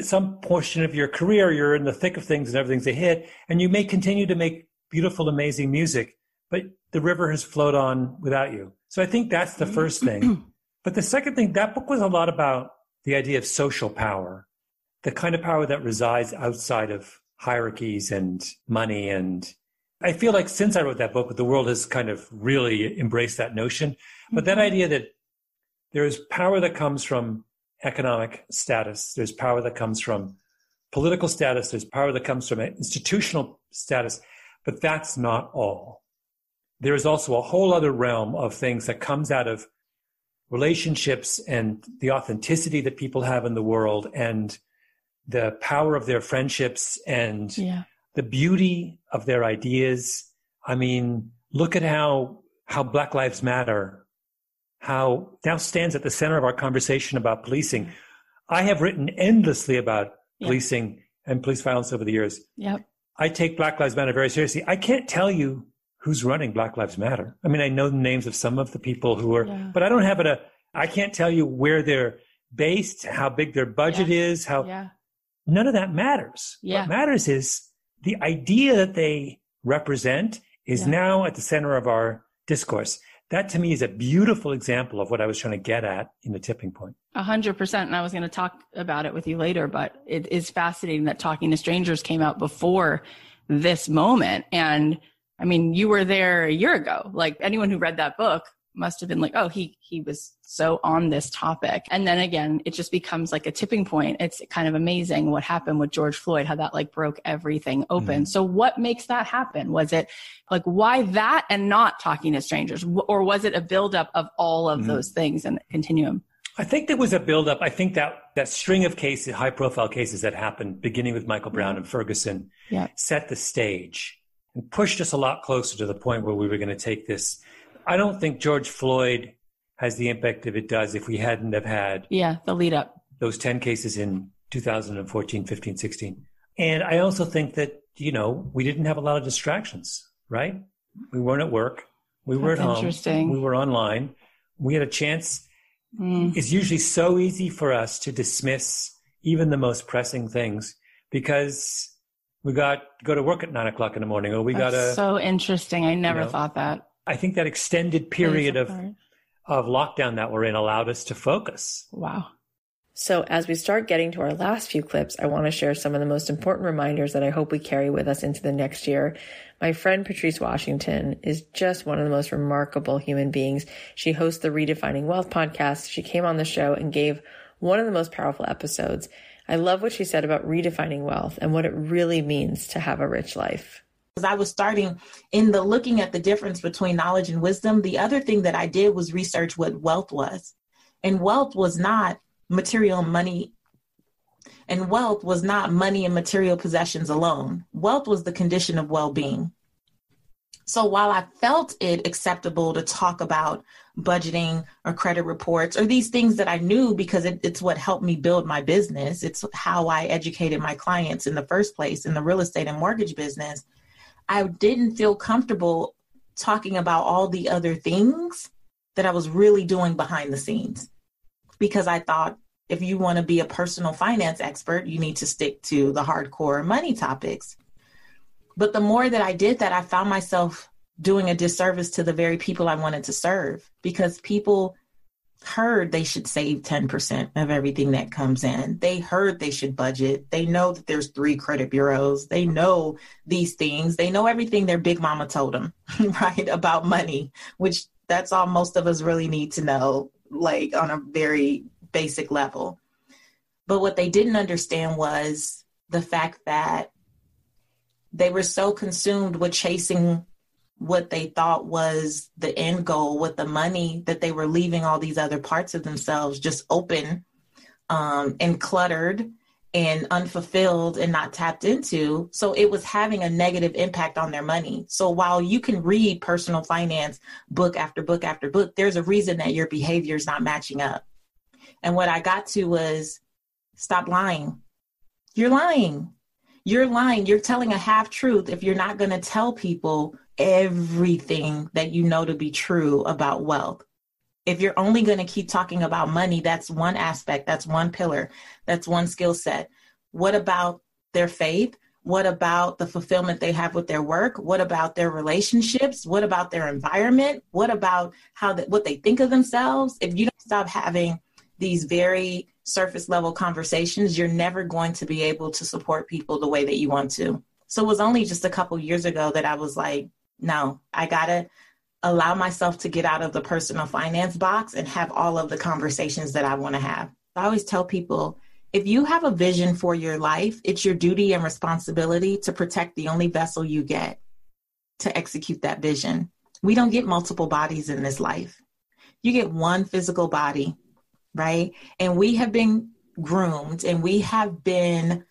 some portion of your career, you're in the thick of things and everything's a hit, and you may continue to make beautiful, amazing music, but the river has flowed on without you. So I think that's the first thing. but the second thing, that book was a lot about the idea of social power, the kind of power that resides outside of hierarchies and money. And I feel like since I wrote that book, the world has kind of really embraced that notion. But that mm-hmm. idea that there is power that comes from economic status. There's power that comes from political status. There's power that comes from institutional status. But that's not all. There is also a whole other realm of things that comes out of relationships and the authenticity that people have in the world and the power of their friendships and yeah. the beauty of their ideas. I mean, look at how how Black Lives Matter how now stands at the center of our conversation about policing. I have written endlessly about yep. policing and police violence over the years. Yep. I take Black Lives Matter very seriously. I can't tell you who's running Black Lives Matter. I mean, I know the names of some of the people who are, yeah. but I don't have it. A, I can't tell you where they're based, how big their budget yeah. is, how. Yeah. None of that matters. Yeah. What matters is the idea that they represent is now at the center of our discourse that to me is a beautiful example of what I was trying to get at in the tipping point. A hundred percent. And I was going to talk about it with you later, but it is fascinating that talking to strangers came out before this moment. And I mean, you were there a year ago. Like anyone who read that book must have been like, oh, he he was so on this topic. And then again, it just becomes like a tipping point. It's kind of amazing what happened with George Floyd, how that like broke everything open. Mm. So what makes that happen? Was it like why that and not talking to strangers, or was it a buildup of all of mm. those things and continuum? I think there was a buildup. I think that that string of cases, high profile cases that happened, beginning with Michael Brown and Ferguson, yeah. set the stage and pushed us a lot closer to the point where we were going to take this I don't think George Floyd has the impact that it does if we hadn't have had yeah the lead up. those 10 cases in 2014 15 16 and i also think that you know we didn't have a lot of distractions right? We weren't at work. We were That's at home. we were online. We had a chance. Mm. it's usually so easy for us to dismiss even the most pressing things because we got go to work at nine o'clock in the morning or we got to so interesting. I never you know, thought that I think that extended period of of lockdown that we're in allowed us to focus. Wow. So, as we start getting to our last few clips, I want to share some of the most important reminders that I hope we carry with us into the next year. My friend Patrice Washington is just one of the most remarkable human beings. She hosts the Redefining Wealth podcast. She came on the show and gave one of the most powerful episodes. I love what she said about redefining wealth and what it really means to have a rich life. As I was starting in the looking at the difference between knowledge and wisdom, the other thing that I did was research what wealth was. And wealth was not material money. And wealth was not money and material possessions alone. Wealth was the condition of well being. So while I felt it acceptable to talk about budgeting or credit reports or these things that I knew because it, it's what helped me build my business, it's how I educated my clients in the first place in the real estate and mortgage business. I didn't feel comfortable talking about all the other things that I was really doing behind the scenes because I thought If you want to be a personal finance expert, you need to stick to the hardcore money topics. But the more that I did that, I found myself doing a disservice to the very people I wanted to serve because people heard they should save 10% of everything that comes in. They heard they should budget. They know that there's three credit bureaus. They know these things. They know everything their big mama told them, right, about money, which that's all most of us really need to know, like on a very basic level. But what they didn't understand was the fact that they were so consumed with chasing what they thought was the end goal with the money that they were leaving all these other parts of themselves just open um, and cluttered and unfulfilled and not tapped into. So it was having a negative impact on their money. So while you can read personal finance book after book after book, there's a reason that your behavior is not matching up. And what I got to was stop lying. You're lying. You're lying. You're telling a half truth if you're not going to tell people everything that you know to be true about wealth. If you're only going to keep talking about money, that's one aspect, that's one pillar, that's one skill set. What about their faith? What about the fulfillment they have with their work? What about their relationships? What about their environment? What about how that what they think of themselves? If you don't stop having these very surface level conversations, you're never going to be able to support people the way that you want to. So it was only just a couple years ago that I was like, no, I got to allow myself to get out of the personal finance box and have all of the conversations that I want to have. I always tell people if you have a vision for your life, it's your duty and responsibility to protect the only vessel you get to execute that vision. We don't get multiple bodies in this life. You get one physical body, right? And we have been groomed and we have been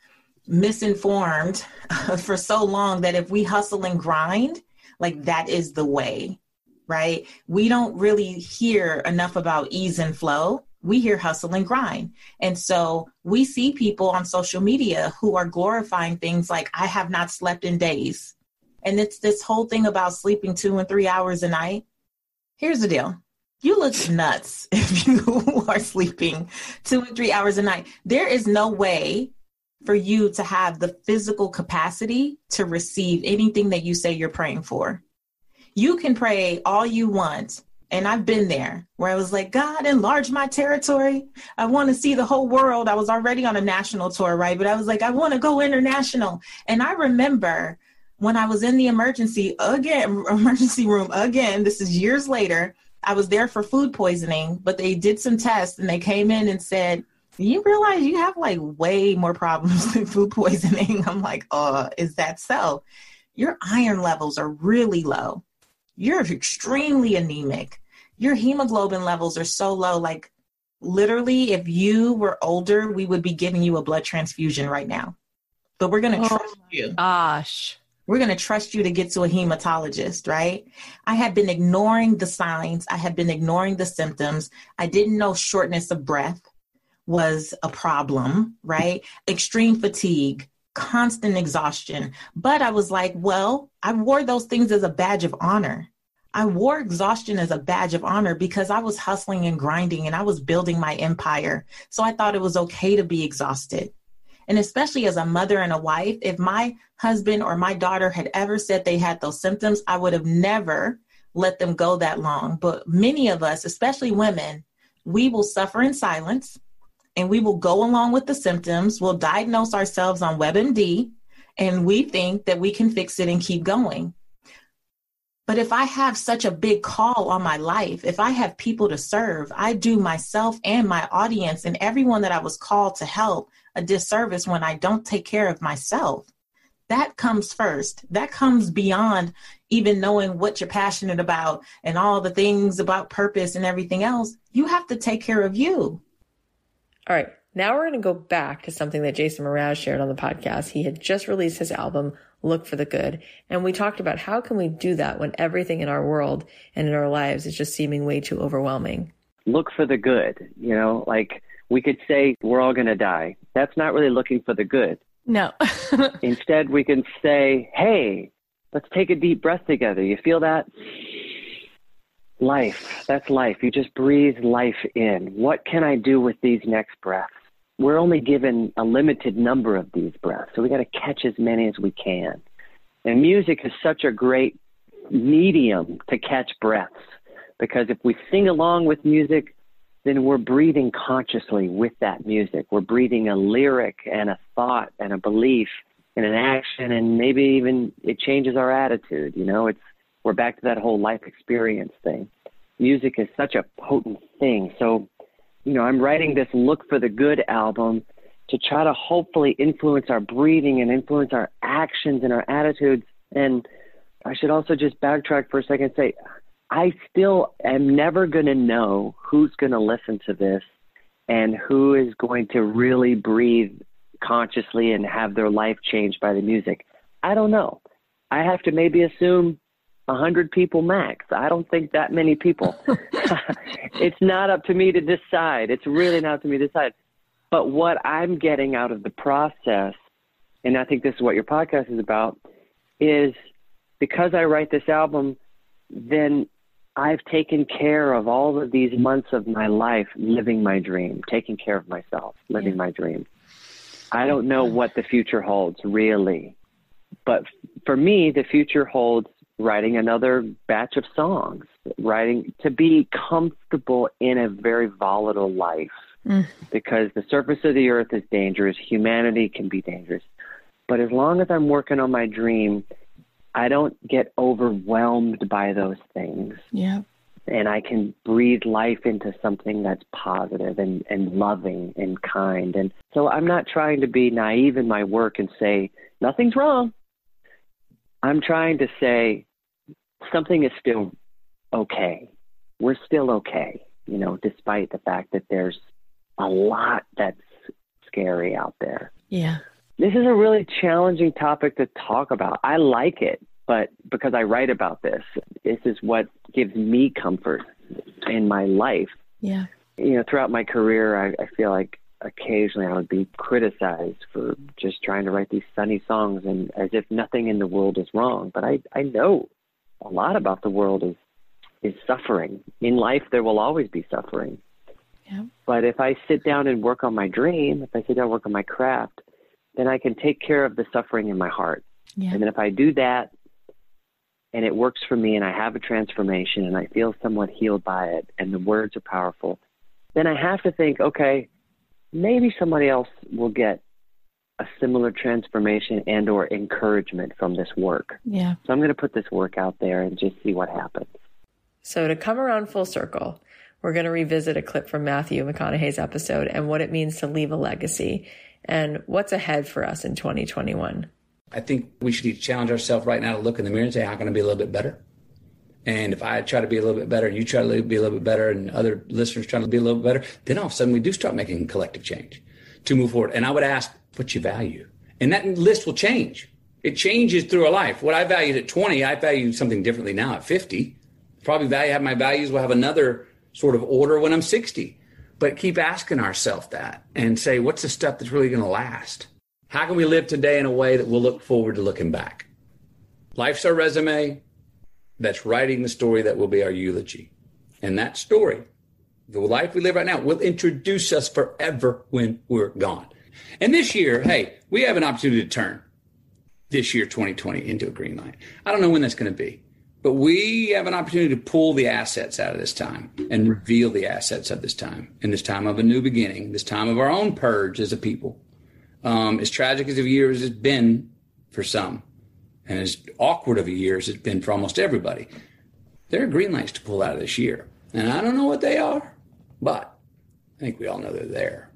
misinformed for so long that if we hustle and grind, like that is the way, right? We don't really hear enough about ease and flow. We hear hustle and grind. And so we see people on social media who are glorifying things like, I have not slept in days. And it's this whole thing about sleeping two and three hours a night. Here's the deal you look nuts if you are sleeping two and three hours a night. There is no way for you to have the physical capacity to receive anything that you say you're praying for. You can pray all you want. And I've been there where I was like, God, enlarge my territory. I want to see the whole world. I was already on a national tour, right? But I was like, I want to go international. And I remember when I was in the emergency again, emergency room again, this is years later, I was there for food poisoning, but they did some tests and they came in and said, you realize you have like way more problems than food poisoning. I'm like, uh, is that so? Your iron levels are really low. You're extremely anemic. Your hemoglobin levels are so low. Like, literally, if you were older, we would be giving you a blood transfusion right now. But we're going to oh, trust you. Gosh. We're going to trust you to get to a hematologist, right? I had been ignoring the signs. I had been ignoring the symptoms. I didn't know shortness of breath was a problem, right? Extreme fatigue, constant exhaustion. But I was like, well, I wore those things as a badge of honor. I wore exhaustion as a badge of honor because I was hustling and grinding and I was building my empire. So I thought it was okay to be exhausted. And especially as a mother and a wife, if my husband or my daughter had ever said they had those symptoms, I would have never let them go that long. But many of us, especially women, we will suffer in silence and we will go along with the symptoms. We'll diagnose ourselves on WebMD and we think that we can fix it and keep going. But if I have such a big call on my life, if I have people to serve, I do myself and my audience and everyone that I was called to help a disservice when I don't take care of myself. That comes first. That comes beyond even knowing what you're passionate about and all the things about purpose and everything else. You have to take care of you. All right, now we're going to go back to something that Jason Mraz shared on the podcast. He had just released his album, Look for the Good. And we talked about how can we do that when everything in our world and in our lives is just seeming way too overwhelming. Look for the good. You know, like we could say we're all going to die. That's not really looking for the good. No. Instead, we can say, hey, let's take a deep breath together. You feel that? Life. That's life. You just breathe life in. What can I do with these next breaths? We're only given a limited number of these breaths, so we got to catch as many as we can. And music is such a great medium to catch breaths because if we sing along with music, then we're breathing consciously with that music. We're breathing a lyric and a thought and a belief and an action, and maybe even it changes our attitude. You know, it's we're back to that whole life experience thing. Music is such a potent thing. So, you know, I'm writing this Look for the Good album to try to hopefully influence our breathing and influence our actions and our attitudes. And I should also just backtrack for a second and say, I still am never going to know who's going to listen to this and who is going to really breathe consciously and have their life changed by the music. I don't know. I have to maybe assume a hundred people max. I don't think that many people. it's not up to me to decide. It's really not up to me to decide. But what I'm getting out of the process, and I think this is what your podcast is about, is because I write this album, then I've taken care of all of these months of my life living my dream, taking care of myself, living yeah. my dream. I don't know what the future holds really. But for me, the future holds writing another batch of songs, writing to be comfortable in a very volatile life mm. because the surface of the earth is dangerous, humanity can be dangerous. But as long as I'm working on my dream, I don't get overwhelmed by those things. Yeah. And I can breathe life into something that's positive and, and loving and kind. And so I'm not trying to be naive in my work and say, nothing's wrong. I'm trying to say something is still okay. We're still okay, you know, despite the fact that there's a lot that's scary out there. Yeah. This is a really challenging topic to talk about. I like it, but because I write about this, this is what gives me comfort in my life. Yeah. You know, throughout my career, I, I feel like occasionally I would be criticized for just trying to write these sunny songs and as if nothing in the world is wrong. But I, I know a lot about the world is is suffering. In life there will always be suffering. Yeah. But if I sit down and work on my dream, if I sit down and work on my craft, then I can take care of the suffering in my heart. Yeah. And then if I do that and it works for me and I have a transformation and I feel somewhat healed by it and the words are powerful, then I have to think, okay, maybe somebody else will get a similar transformation and or encouragement from this work. Yeah. So I'm going to put this work out there and just see what happens. So to come around full circle, we're going to revisit a clip from Matthew McConaughey's episode and what it means to leave a legacy and what's ahead for us in 2021. I think we should challenge ourselves right now to look in the mirror and say, how can I be a little bit better? And if I try to be a little bit better and you try to be a little bit better and other listeners try to be a little bit better, then all of a sudden we do start making collective change to move forward. And I would ask, what you value? And that list will change. It changes through a life. What I valued at 20, I value something differently now at 50. Probably value have my values will have another sort of order when I'm 60. But keep asking ourselves that and say, what's the stuff that's really going to last? How can we live today in a way that we'll look forward to looking back? Life's our resume that's writing the story that will be our eulogy. And that story, the life we live right now, will introduce us forever when we're gone. And this year, hey, we have an opportunity to turn this year, 2020, into a green light. I don't know when that's going to be, but we have an opportunity to pull the assets out of this time and reveal the assets of this time in this time of a new beginning, this time of our own purge as a people. Um, as tragic as a year as it's been for some, and as awkward of a year as it's been for almost everybody, there are green lights to pull out of this year. And I don't know what they are, but I think we all know they're there.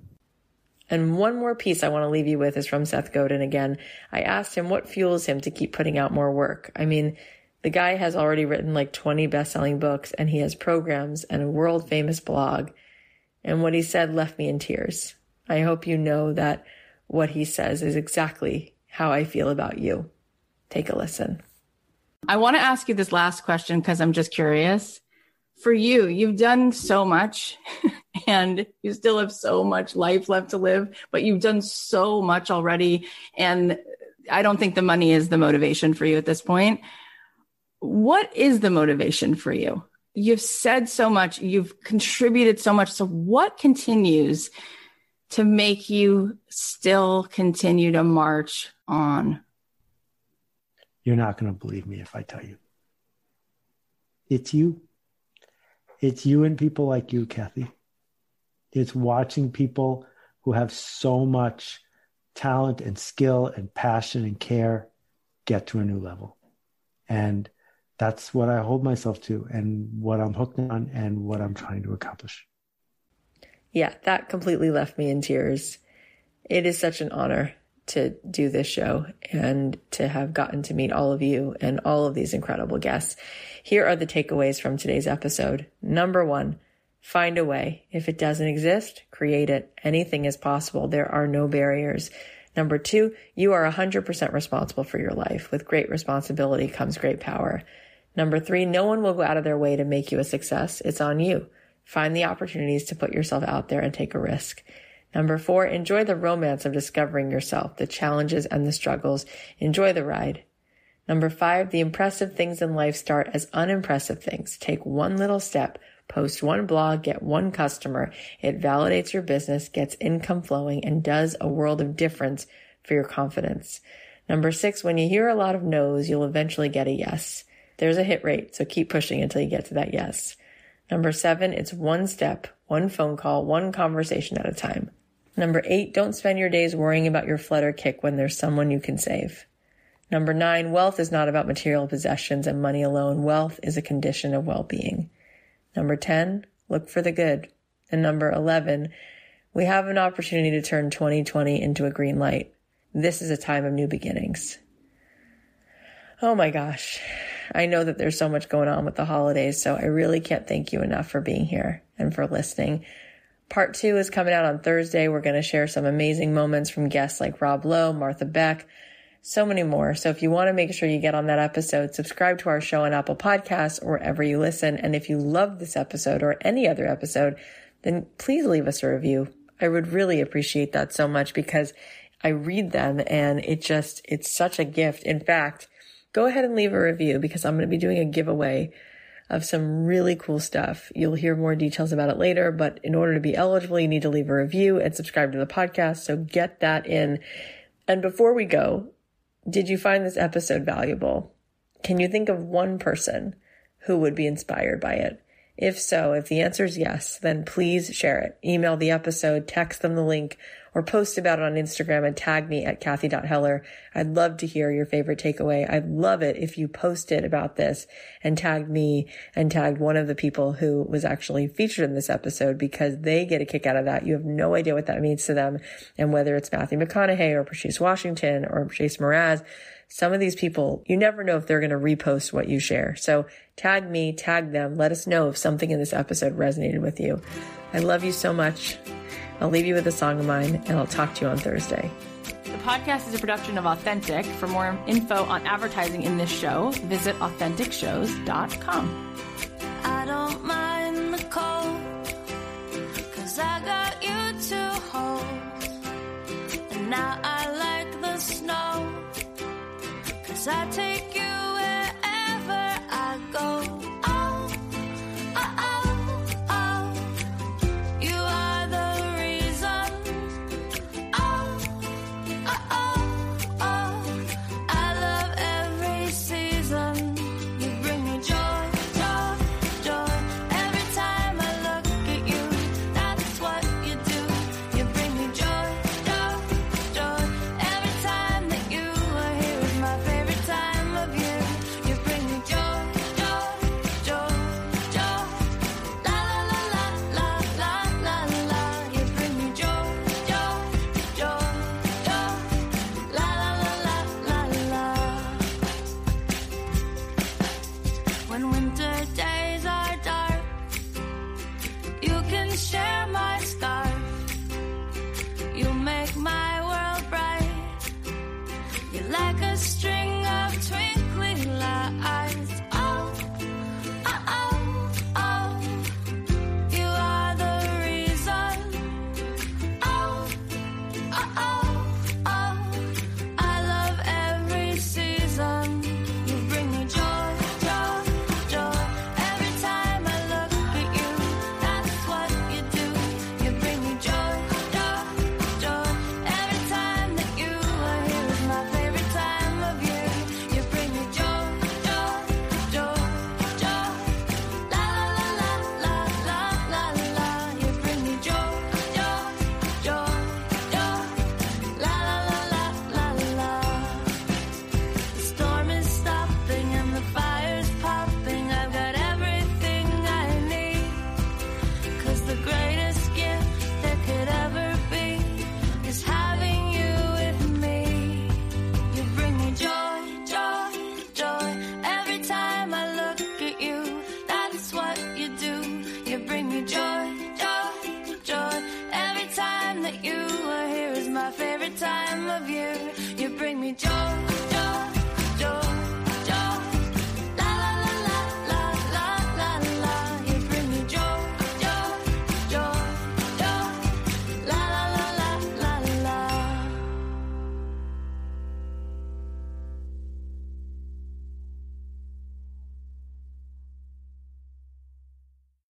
And one more piece I want to leave you with is from Seth Godin again. I asked him what fuels him to keep putting out more work. I mean, the guy has already written like 20 best selling books and he has programs and a world famous blog. And what he said left me in tears. I hope you know that what he says is exactly how I feel about you. Take a listen. I want to ask you this last question because I'm just curious. For you, you've done so much and you still have so much life left to live, but you've done so much already. And I don't think the money is the motivation for you at this point. What is the motivation for you? you've said so much, you've contributed so much. So, what continues to make you still continue to march on? You're not going to believe me if I tell you. It's you. It's you and people like you, Cathy. It's watching people who have so much talent and skill and passion and care get to a new level. And that's what I hold myself to and what I'm hooked on and what I'm trying to accomplish. Yeah, that completely left me in tears. It is such an honor to do this show and to have gotten to meet all of you and all of these incredible guests. Here are the takeaways from today's episode. Number one, find a way. If it doesn't exist, create it. Anything is possible. There are no barriers. Number two, you are 100% responsible for your life. With great responsibility comes great power. Number three, no one will go out of their way to make you a success. It's on you. Find the opportunities to put yourself out there and take a risk. Number four, enjoy the romance of discovering yourself, the challenges and the struggles. Enjoy the ride. Number five, the impressive things in life start as unimpressive things. Take one little step, post one blog, get one customer. It validates your business, gets income flowing, and does a world of difference for your confidence. Number six, when you hear a lot of no's, you'll eventually get a yes. There's a hit rate, so keep pushing until you get to that yes. Number seven, it's one step, one phone call, one conversation at a time. Number eight, don't spend your days worrying about your flutter kick when there's someone you can save. Number nine, wealth is not about material possessions and money alone. Wealth is a condition of well-being. Number 10, look for the good. And number 11, we have an opportunity to turn 2020 into a green light. This is a time of new beginnings. Oh my gosh. I know that there's so much going on with the holidays, so I really can't thank you enough for being here and for listening. Part two is coming out on Thursday. We're going to share some amazing moments from guests like Rob Lowe, Martha Beck, so many more. So if you want to make sure you get on that episode, subscribe to our show on Apple Podcasts or wherever you listen. And if you love this episode or any other episode, then please leave us a review. I would really appreciate that so much because I read them and it just, it's such a gift. In fact, go ahead and leave a review because I'm going to be doing a giveaway of some really cool stuff. You'll hear more details about it later, but in order to be eligible, you need to leave a review and subscribe to the podcast. So get that in. And before we go, did you find this episode valuable? Can you think of one person who would be inspired by it? If so, if the answer is yes, then please share it. Email the episode, text them the link, or post about it on Instagram and tag me at Cathy.Heller. I'd love to hear your favorite takeaway. I'd love it if you posted about this and tagged me and tagged one of the people who was actually featured in this episode because they get a kick out of that. You have no idea what that means to them. And whether it's Matthew McConaughey or Patrice Washington or Chase Mraz, some of these people, you never know if they're going to repost what you share. So tag me, tag them. Let us know if something in this episode resonated with you. I love you so much. I'll leave you with a song of mine and I'll talk to you on Thursday. The podcast is a production of Authentic. For more info on advertising in this show, visit AuthenticShows.com. I don't mind the cold, cause I got you to hold. And now I like the snow. Cause I take you